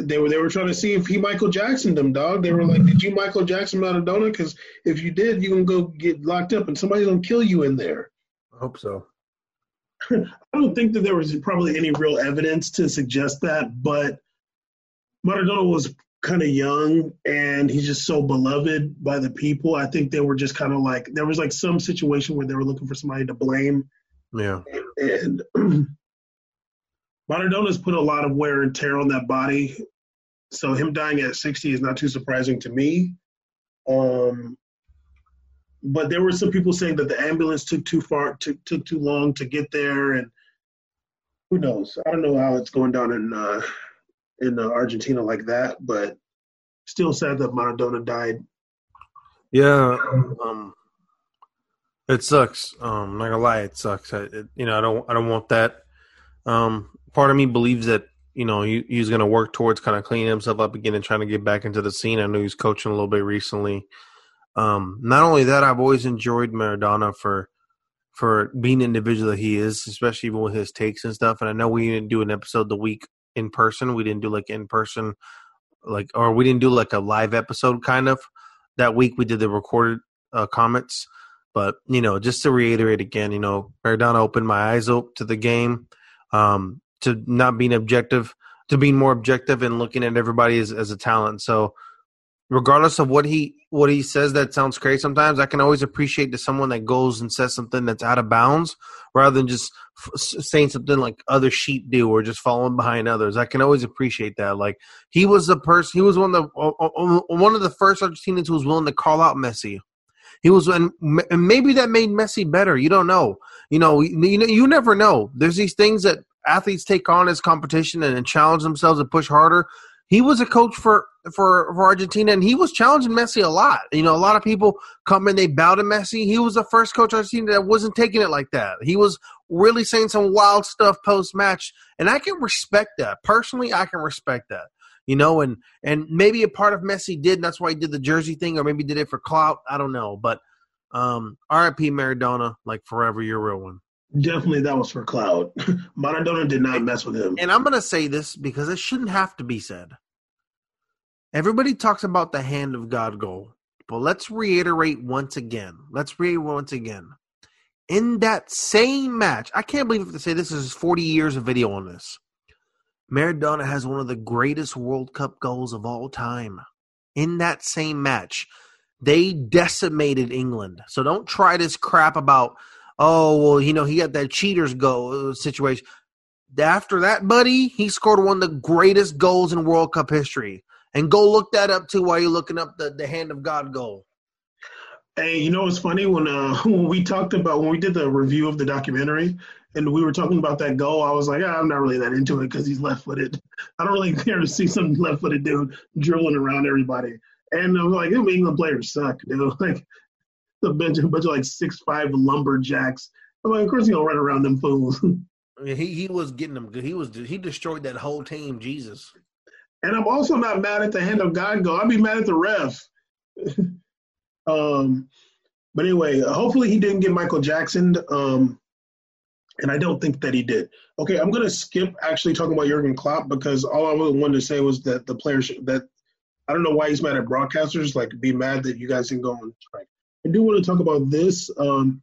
they were they were trying to see if he Michael Jackson them dog. They were like, "Did you Michael Jackson Maradona? Because if you did, you can go get locked up, and somebody's gonna kill you in there." I hope so. [LAUGHS] I don't think that there was probably any real evidence to suggest that, but Maradona was kind of young and he's just so beloved by the people. I think they were just kind of like there was like some situation where they were looking for somebody to blame, Yeah. and [CLEARS THROAT] Maradona's put a lot of wear and tear on that body. So him dying at 60 is not too surprising to me. Um, but there were some people saying that the ambulance took too far, took took too long to get there, and who knows? I don't know how it's going down in uh, in uh, Argentina like that, but still sad that Maradona died. Yeah. Um, it sucks. Um, I'm not gonna lie, it sucks. I, it, you know, I don't, I don't want that. Um, part of me believes that you know he, he's gonna work towards kind of cleaning himself up again and trying to get back into the scene. I know he's coaching a little bit recently. Um, not only that, I've always enjoyed Maradona for for being the individual that he is, especially even with his takes and stuff. And I know we didn't do an episode the week in person. We didn't do like in person, like or we didn't do like a live episode kind of that week. We did the recorded uh, comments, but you know, just to reiterate again, you know, Maradona opened my eyes up to the game. Um, to not being objective to being more objective and looking at everybody as, as a talent. So regardless of what he what he says that sounds crazy sometimes i can always appreciate to someone that goes and says something that's out of bounds rather than just f- saying something like other sheep do or just following behind others. I can always appreciate that. Like he was the person he was one of the uh, one of the first argentinians who was willing to call out messi. He was and maybe that made messi better. You don't know. You know you, you, you never know. There's these things that athletes take on as competition and, challenge themselves and push harder he was a coach for for for Argentina, and he was challenging Messi a lot. You know, a lot of people come and they bow to Messi. He was the first coach Argentina that wasn't taking it like that. He was really saying some wild stuff post match, and I can respect that personally. I can respect that. You know, and and maybe a part of Messi did, and that's why he did the jersey thing, or maybe did it for clout. I don't know, but um, R.I.P. Maradona, like forever, you're real one. Definitely, that was for cloud. [LAUGHS] Maradona did not mess with him. And I'm going to say this because it shouldn't have to be said. Everybody talks about the hand of God goal, but let's reiterate once again. Let's reiterate once again. In that same match, I can't believe I have to say this is 40 years of video on this. Maradona has one of the greatest World Cup goals of all time. In that same match, they decimated England. So don't try this crap about, oh, well, you know, he got that cheaters goal uh, situation. After that, buddy, he scored one of the greatest goals in World Cup history. And go look that up too while you're looking up the, the hand of God goal. Hey, you know it's funny when uh, [LAUGHS] when we talked about when we did the review of the documentary and we were talking about that goal, I was like, ah, I'm not really that into it because he's left footed. [LAUGHS] I don't really [LAUGHS] care to see some left footed dude dribbling around everybody. And I'm like, them England players suck, dude. Like a bunch, a bunch of like six five lumberjacks. I'm like, of course he gonna run around them fools. [LAUGHS] he he was getting them good. He was he destroyed that whole team. Jesus. And I'm also not mad at the hand of God go. I'd be mad at the ref. [LAUGHS] um, but anyway, hopefully he didn't get Michael Jackson. Um, and I don't think that he did. Okay, I'm gonna skip actually talking about Jurgen Klopp because all I wanted to say was that the players that I don't know why he's mad at broadcasters. Like, be mad that you guys didn't go on strike. I do want to talk about this. Um,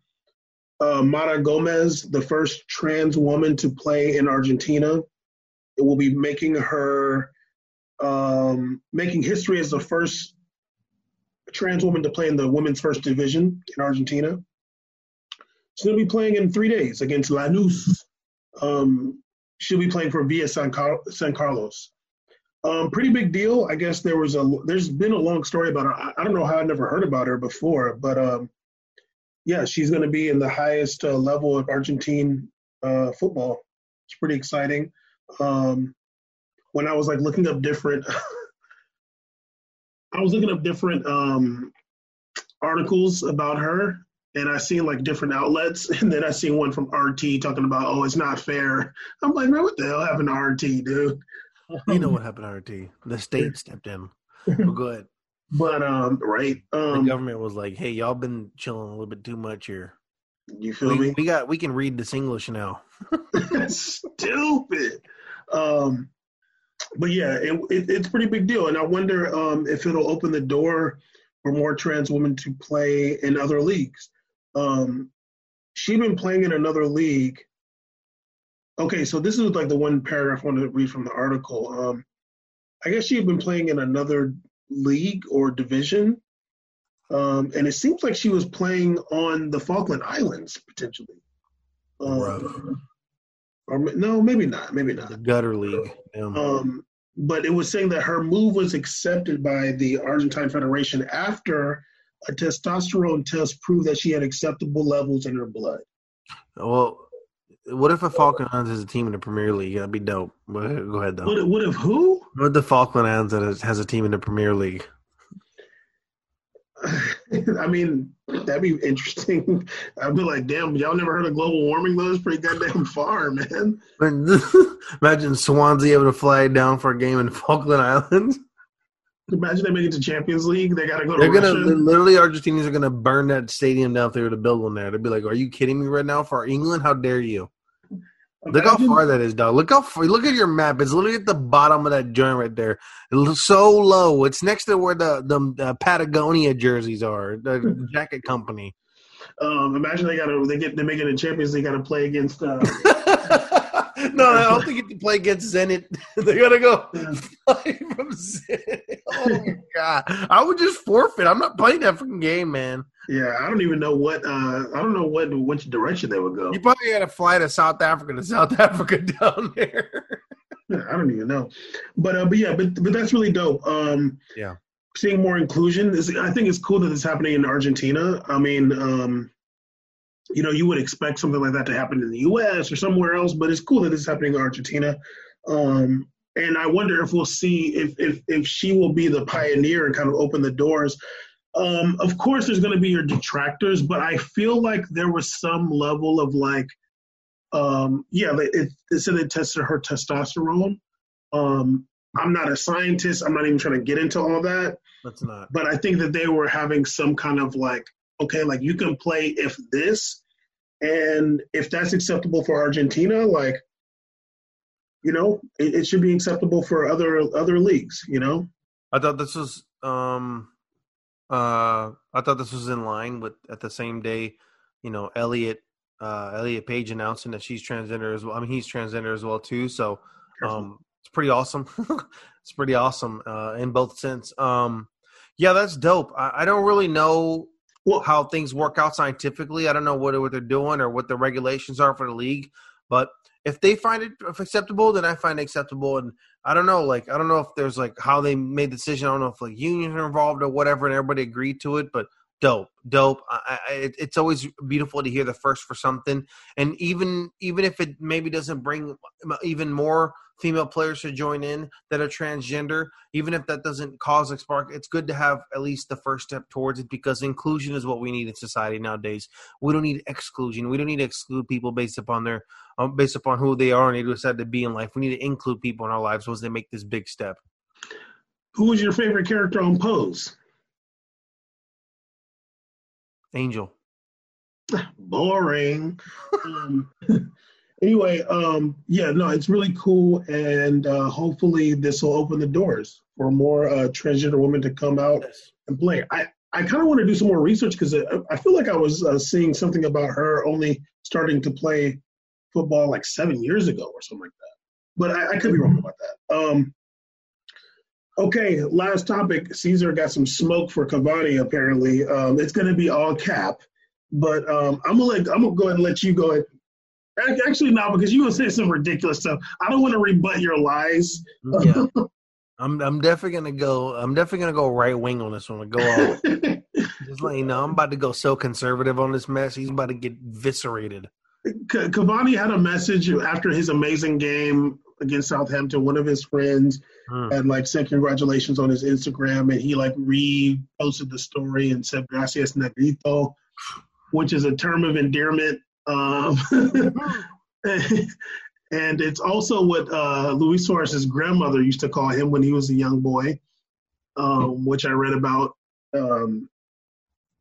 uh, Mara Gomez, the first trans woman to play in Argentina, it will be making her um, making history as the first trans woman to play in the women's first division in Argentina. Going to be playing in three days against Lanús. Um, she'll be playing for Villa San, Car- San Carlos. Um, pretty big deal. I guess there was a there's been a long story about her. I, I don't know how I never heard about her before, but um, yeah, she's going to be in the highest uh, level of Argentine uh, football. It's pretty exciting. Um, when I was like looking up different, [LAUGHS] I was looking up different um, articles about her, and I seen like different outlets, [LAUGHS] and then I seen one from RT talking about, oh, it's not fair. I'm like, man, what the hell happened to RT, dude? You know [LAUGHS] what happened to RT? The state stepped in. Well, go ahead. [LAUGHS] But um, right, um, the government was like, "Hey, y'all been chilling a little bit too much here." You feel we, me? We got we can read this English now. [LAUGHS] Stupid. Um, but yeah, it, it, it's pretty big deal, and I wonder um, if it'll open the door for more trans women to play in other leagues. Um, she's been playing in another league. Okay, so this is like the one paragraph I want to read from the article. Um, I guess she had been playing in another league or division, um, and it seems like she was playing on the Falkland Islands potentially. Um, or no, maybe not, maybe not. The gutter league. Yeah. Um, but it was saying that her move was accepted by the Argentine Federation after a testosterone test proved that she had acceptable levels in her blood. Well, what if a Falkland Islands has a team in the Premier League? That'd be dope. Go ahead, though. What, what if who? What if the Falkland Islands has a team in the Premier League? [LAUGHS] I mean, that'd be interesting. [LAUGHS] I'd be like, damn, y'all never heard of global warming though? It's pretty goddamn [LAUGHS] far, man. Imagine Swansea able to fly down for a game in Falkland Islands. Imagine they make it to Champions League. They got to go. They're to gonna literally Argentinians are gonna burn that stadium down if they were to build one there. They'd be like, "Are you kidding me right now? For England, how dare you?" Look how far that is, dog. Look how far, look at your map. It's literally at the bottom of that joint right there. It's so low. It's next to where the the uh, Patagonia jerseys are, the [LAUGHS] jacket company. Um, imagine they got to they get they make it in Champions. They got to play against. Uh, [LAUGHS] no, I don't think you can play against Zenit. [LAUGHS] They're gonna go [LAUGHS] fly from Zenit. [LAUGHS] Oh my god! I would just forfeit. I'm not playing that fucking game, man. Yeah, I don't even know what. Uh, I don't know what which direction they would go. You probably got to fly to South Africa to South Africa down there. Yeah, I don't even know, but uh, but yeah, but but that's really dope. Um, Yeah. seeing more inclusion is. I think it's cool that it's happening in Argentina. I mean, um, you know, you would expect something like that to happen in the U.S. or somewhere else, but it's cool that it's happening in Argentina. Um, and I wonder if we'll see if if if she will be the pioneer and kind of open the doors. Um, of course, there's going to be your detractors, but I feel like there was some level of like, um, yeah, they- it, it said it tested her testosterone. Um, I'm not a scientist. I'm not even trying to get into all that, That's not. but I think that they were having some kind of like, okay, like you can play if this, and if that's acceptable for Argentina, like, you know, it, it should be acceptable for other other leagues. You know, I thought this was um uh I thought this was in line with at the same day, you know, Elliot uh Elliot Page announcing that she's transgender as well. I mean he's transgender as well too, so um it's pretty awesome. [LAUGHS] it's pretty awesome uh in both sense. Um yeah, that's dope. I, I don't really know Well- how things work out scientifically. I don't know what what they're doing or what the regulations are for the league, but if they find it acceptable, then I find it acceptable. And I don't know, like I don't know if there's like how they made the decision. I don't know if like unions are involved or whatever, and everybody agreed to it. But dope, dope. I, I, it, it's always beautiful to hear the first for something, and even even if it maybe doesn't bring even more female players to join in that are transgender, even if that doesn't cause a spark, it's good to have at least the first step towards it because inclusion is what we need in society nowadays. We don't need exclusion. We don't need to exclude people based upon their um, based upon who they are and they decide to be in life. We need to include people in our lives once they make this big step. who was your favorite character on Pose? Angel. [LAUGHS] boring. um, [LAUGHS] anyway, um, yeah, no, it's really cool, and uh, hopefully this will open the doors for more uh, transgender women to come out and play. I, I kind of want to do some more research because I, I feel like I was uh, seeing something about her only starting to play football like seven years ago or something like that. But I, I could be wrong about that. Um, okay, last topic. Caesar got some smoke for Cavani. Apparently, um, it's going to be all cap. But um, I'm gonna let, I'm gonna go ahead and let you go ahead. Ac- Actually, no, because you gonna say some ridiculous stuff. I don't want to rebut your lies. Yeah. [LAUGHS] I'm I'm definitely gonna go I'm definitely gonna go right wing on this one. Go off. [LAUGHS] Just let you know, I'm about to go so conservative on this mess. He's about to get viscerated. Ca- Cavani had a message after his amazing game against Southampton. One of his friends Hmm. had like said congratulations on his Instagram, and he like reposted the story and said "Gracias Negrito," which is a term of endearment. Um, [LAUGHS] and it's also what uh, Luis Suarez's grandmother used to call him when he was a young boy, um, which I read about. Um,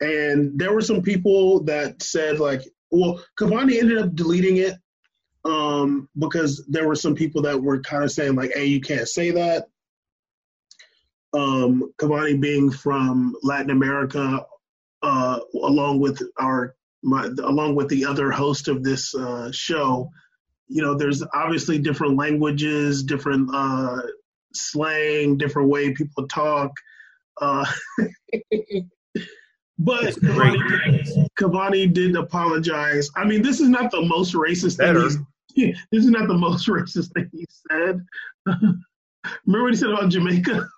and there were some people that said like, well, Cavani ended up deleting it um, because there were some people that were kind of saying like, "Hey, you can't say that." Um, Cavani being from Latin America, uh, along with our my, along with the other host of this uh, show, you know, there's obviously different languages, different uh, slang, different way people talk. Uh, [LAUGHS] but It's great. Cavani, Cavani did apologize. I mean, this is not the most racist thing. He's, [LAUGHS] this is not the most [LAUGHS] racist thing he said. Remember what he said about Jamaica?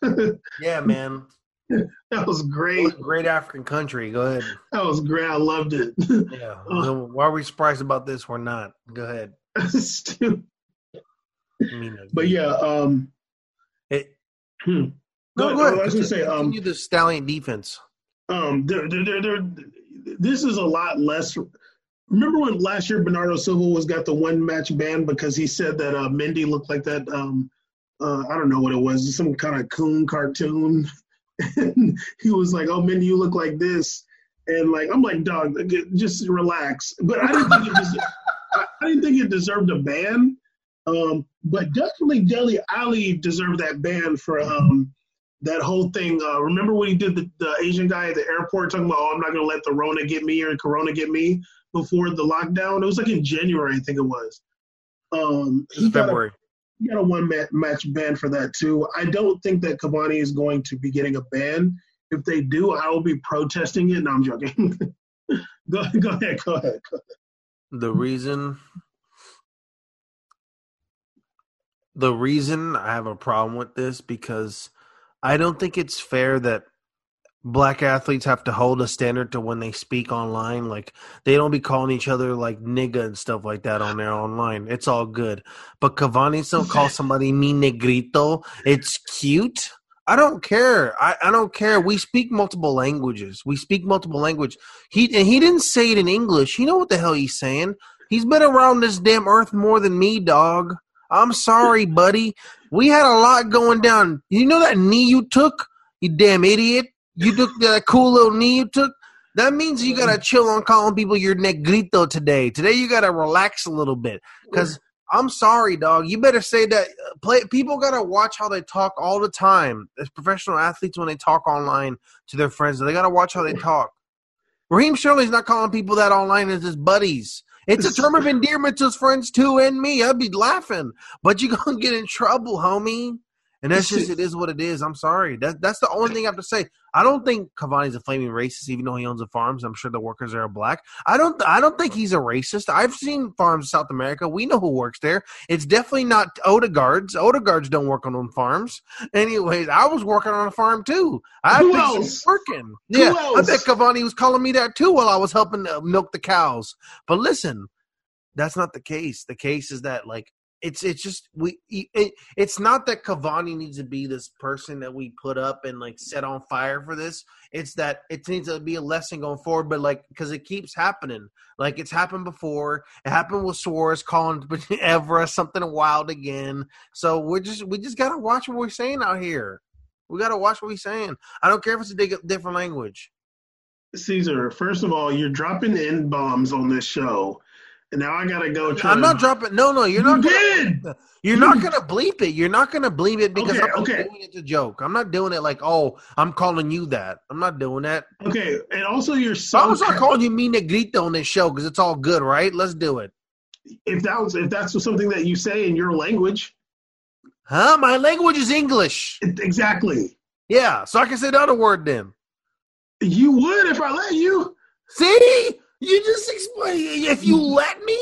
Yeah, man. [LAUGHS] that was great. Great African country. Go ahead. That was great. I loved it. [LAUGHS] Yeah. So why are we surprised about this? We're not. Go ahead. Stupid. But yeah, um, it, hmm. no, Go go ahead. I was gonna say, um, the stallion defense. um, there, there, there, there, this is a lot less. Remember when last year Bernardo Silva was got the one match ban because he said that uh, Mendy looked like that. Um, uh, I don't know what it was, some kind of coon cartoon. And [LAUGHS] he was like, "Oh, Mendy, you look like this," and like I'm like, "Dog, just relax." But I didn't think it des- [LAUGHS] I, I didn't think it deserved a ban. Um, but definitely Dele Alli deserved that ban for um, that whole thing. Uh, remember when he did the, the Asian guy at the airport talking about, oh, I'm not going to let the Rona get me or Corona get me before the lockdown? It was like in January, I think it was. Um, This he is a, February. He got a one ma- match ban for that too. I don't think that Cavani is going to be getting a ban. If they do, I will be protesting it. No, I'm joking. [LAUGHS] go, go ahead, go ahead. Go The reason the reason I have a problem with this because I don't think it's fair that black athletes have to hold a standard to when they speak online. Like they don't be calling each other like nigga and stuff like that on their online. It's all good. But Cavani don't [LAUGHS] call somebody mi negrito. It's cute. I don't care. I, I don't care. We speak multiple languages. We speak multiple language. He and he didn't say it in English. You know what the hell he's saying? He's been around this damn earth more than me, dog. I'm sorry, buddy. We had a lot going down. You know that knee you took? You damn idiot. You took that cool little knee you took? That means you gotta chill on calling people your negrito today. Today you gotta relax a little bit. Cause I'm sorry, dog. You better say that. uh, Play. People gotta watch how they talk all the time. As professional athletes, when they talk online to their friends, they gotta watch how they talk. Raheem Sterling's not calling people that online as his buddies. It's a term of [LAUGHS] endearment to his friends too and me. I'd be laughing, but you gonna get in trouble, homie. And that's just it is what it is. I'm sorry. That that's the only thing I have to say. I don't think Cavani's a flaming racist, even though he owns the farms. I'm sure the workers are black. I don't. I don't think he's a racist. I've seen farms in South America. We know who works there. It's definitely not Odegaards. Odegaards don't work on them farms. Anyways, I was working on a farm too. I Who else? working. Who yeah, I else? bet Cavani was calling me that too while I was helping milk the cows. But listen, that's not the case. The case is that like it's it's just we it, it's not that Cavani needs to be this person that we put up and like set on fire for this. It's that it needs to be a lesson going forward. But like because it keeps happening. Like it's happened before. It happened with Suarez calling [LAUGHS] Evra something wild again. So we're just we just gotta watch what we're saying out here. We gotta watch what we're saying. I don't care if it's a different language. Caesar, first of all, you're dropping in bombs on this show, and now I gotta go. Try I'm not dropping. No, no, you're You not. did. Gonna, you're not gonna bleep it. You're not gonna bleep it because Okay, I'm not okay. doing it to joke. I'm not doing it like, oh, I'm calling you that. I'm not doing that. Okay, and also you're So I was not calling you mi negrito on this show because it's all good, right? Let's do it. if that was if that's something that you say in your language, Huh? My language is English. it- exactly. Yeah, so I can say the other word then. You would if I let you See, you just explain. If you let me,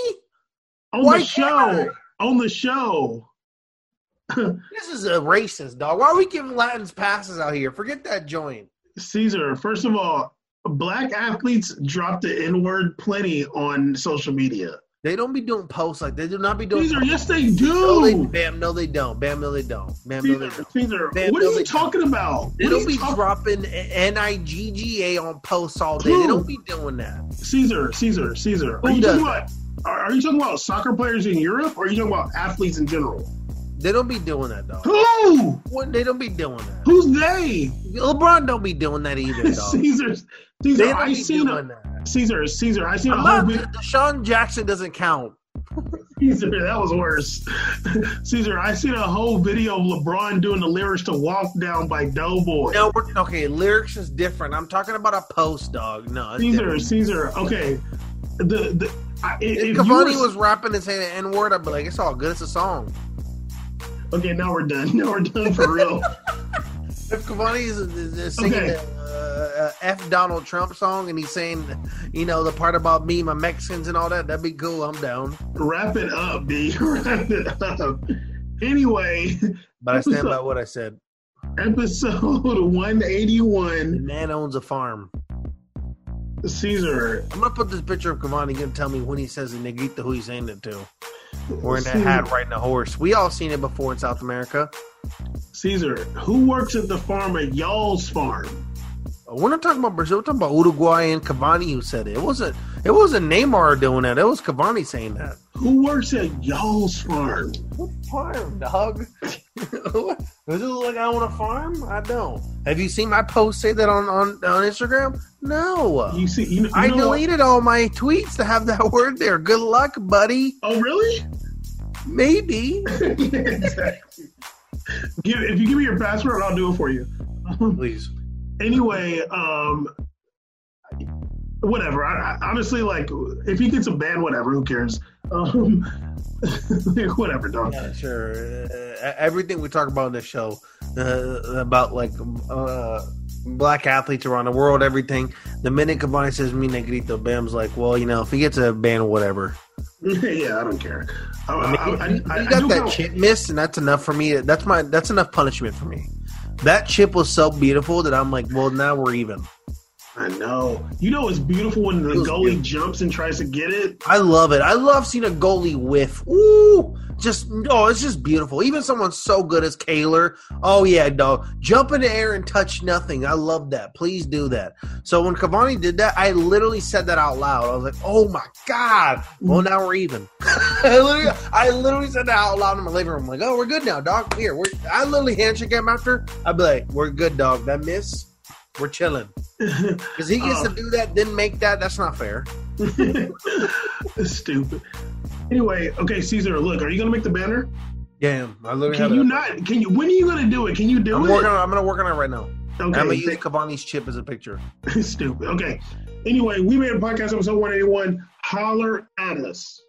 on the show. On the show. [LAUGHS] this is a racist dog. Why are we giving Latins passes out here? Forget that joint. Caesar, first of all, black athletes drop the N word plenty on social media. They don't be doing posts like they do not be doing. Caesar, yes they No, they, do. bam, no, they don't. Bam, no, they don't. Bam, no, they don't. Caesar, Man, what are no, you they talking about? They What are don't be talk- dropping N I G G A on posts all day. They don't be doing that. Caesar, Caesar, Caesar. Are Who you does talking about are, are you talking about soccer players in Europe or are you talking about athletes in general? They don't be doing that, dog. Who? What- They don't be doing that. Who's they? LeBron don't be doing that either, [LAUGHS] dog. Caesar, They Caesar, I seen doing a, that. Caesar, Caesar, I seen a I'm whole not. DeSean Jackson doesn't count. [LAUGHS] Caesar, that was worse. [LAUGHS] Caesar, I seen a whole video of LeBron doing the lyrics to "Walk Down" by Doughboy. No, we're, okay, lyrics is different. I'm talking about a post, dog. No, it's Caesar, different. Caesar. Okay, the the I, if If Cavani were- was rapping and saying the N word, I'd be like, it's all good. It's a song. Okay. Now we're done. [LAUGHS] Now we're done for real. If Cavani is, is, is singing Okay. the uh, F Donald Trump song and he's saying, you know, the part about me, my Mexicans, and all that, that'd be cool. I'm down. Wrap it up, B. [LAUGHS] Wrap it up. Anyway, But I stand by what I said. episode The 181. man owns a farm. Caesar. I'm gonna put this picture of Cavani. He's gonna tell me when he says in Negrita who he's saying it to. Wearing that hat, riding a horse. We all seen it before in South America. Caesar, who works at the farm at y'all's farm? We're not talking about Brazil. We're talking about Uruguay and Cavani who said it. It wasn't. It wasn't Neymar doing that. It was Cavani saying that. Who works at y'all's farm? What farm, dog? [LAUGHS] Does it look like I own a farm? I don't. Have you seen my post say that on on, on Instagram? No. You see, you, you I know what- deleted all my tweets to have that [LAUGHS] word there. Good luck, buddy. Oh, really? Maybe. [LAUGHS] exactly. Give, if you give me your password, I'll do it for you. Please. Anyway, um, whatever. I, I, honestly, like, if he gets a ban, whatever. Who cares? Um, [LAUGHS] whatever, dog. Yeah, sure. Uh, everything we talk about in this show uh, about like uh, black athletes around the world, everything. The minute Cavani says "mi negrito," Bam's like, well, you know, if he gets a ban, whatever. [LAUGHS] yeah, I don't care. I, I mean, I, you got that chip miss, and that's enough for me. That's my that's enough punishment for me. That chip was so beautiful that I'm like, well, now we're even. I know. You know, it's beautiful when the goalie beautiful. jumps and tries to get it. I love it. I love seeing a goalie whiff. Ooh, just oh, it's just beautiful. Even someone so good as Kaler. Oh yeah, dog, jump in the air and touch nothing. I love that. Please do that. So when Cavani did that, I literally said that out loud. I was like, oh my god. Well, now we're even. [LAUGHS] I, literally, I literally said that out loud in my living room. I'm like, oh, we're good now, dog. Here, we're. I literally handshake him after. I'd be like, we're good, dog. That miss we're chilling. [LAUGHS] Because he gets uh, to do that, then make that. That's not fair. [LAUGHS] stupid. Anyway, okay, Caesar. Look, are you gonna make the banner? Yeah, I literally. Can you not? Can you? When are you gonna do it? Can you do I'm it? Working on, I'm gonna work on it right now. Okay. I'm gonna use Cavani's chip as a picture. [LAUGHS] stupid. Okay. Anyway, we made a podcast episode 181. Holler at us.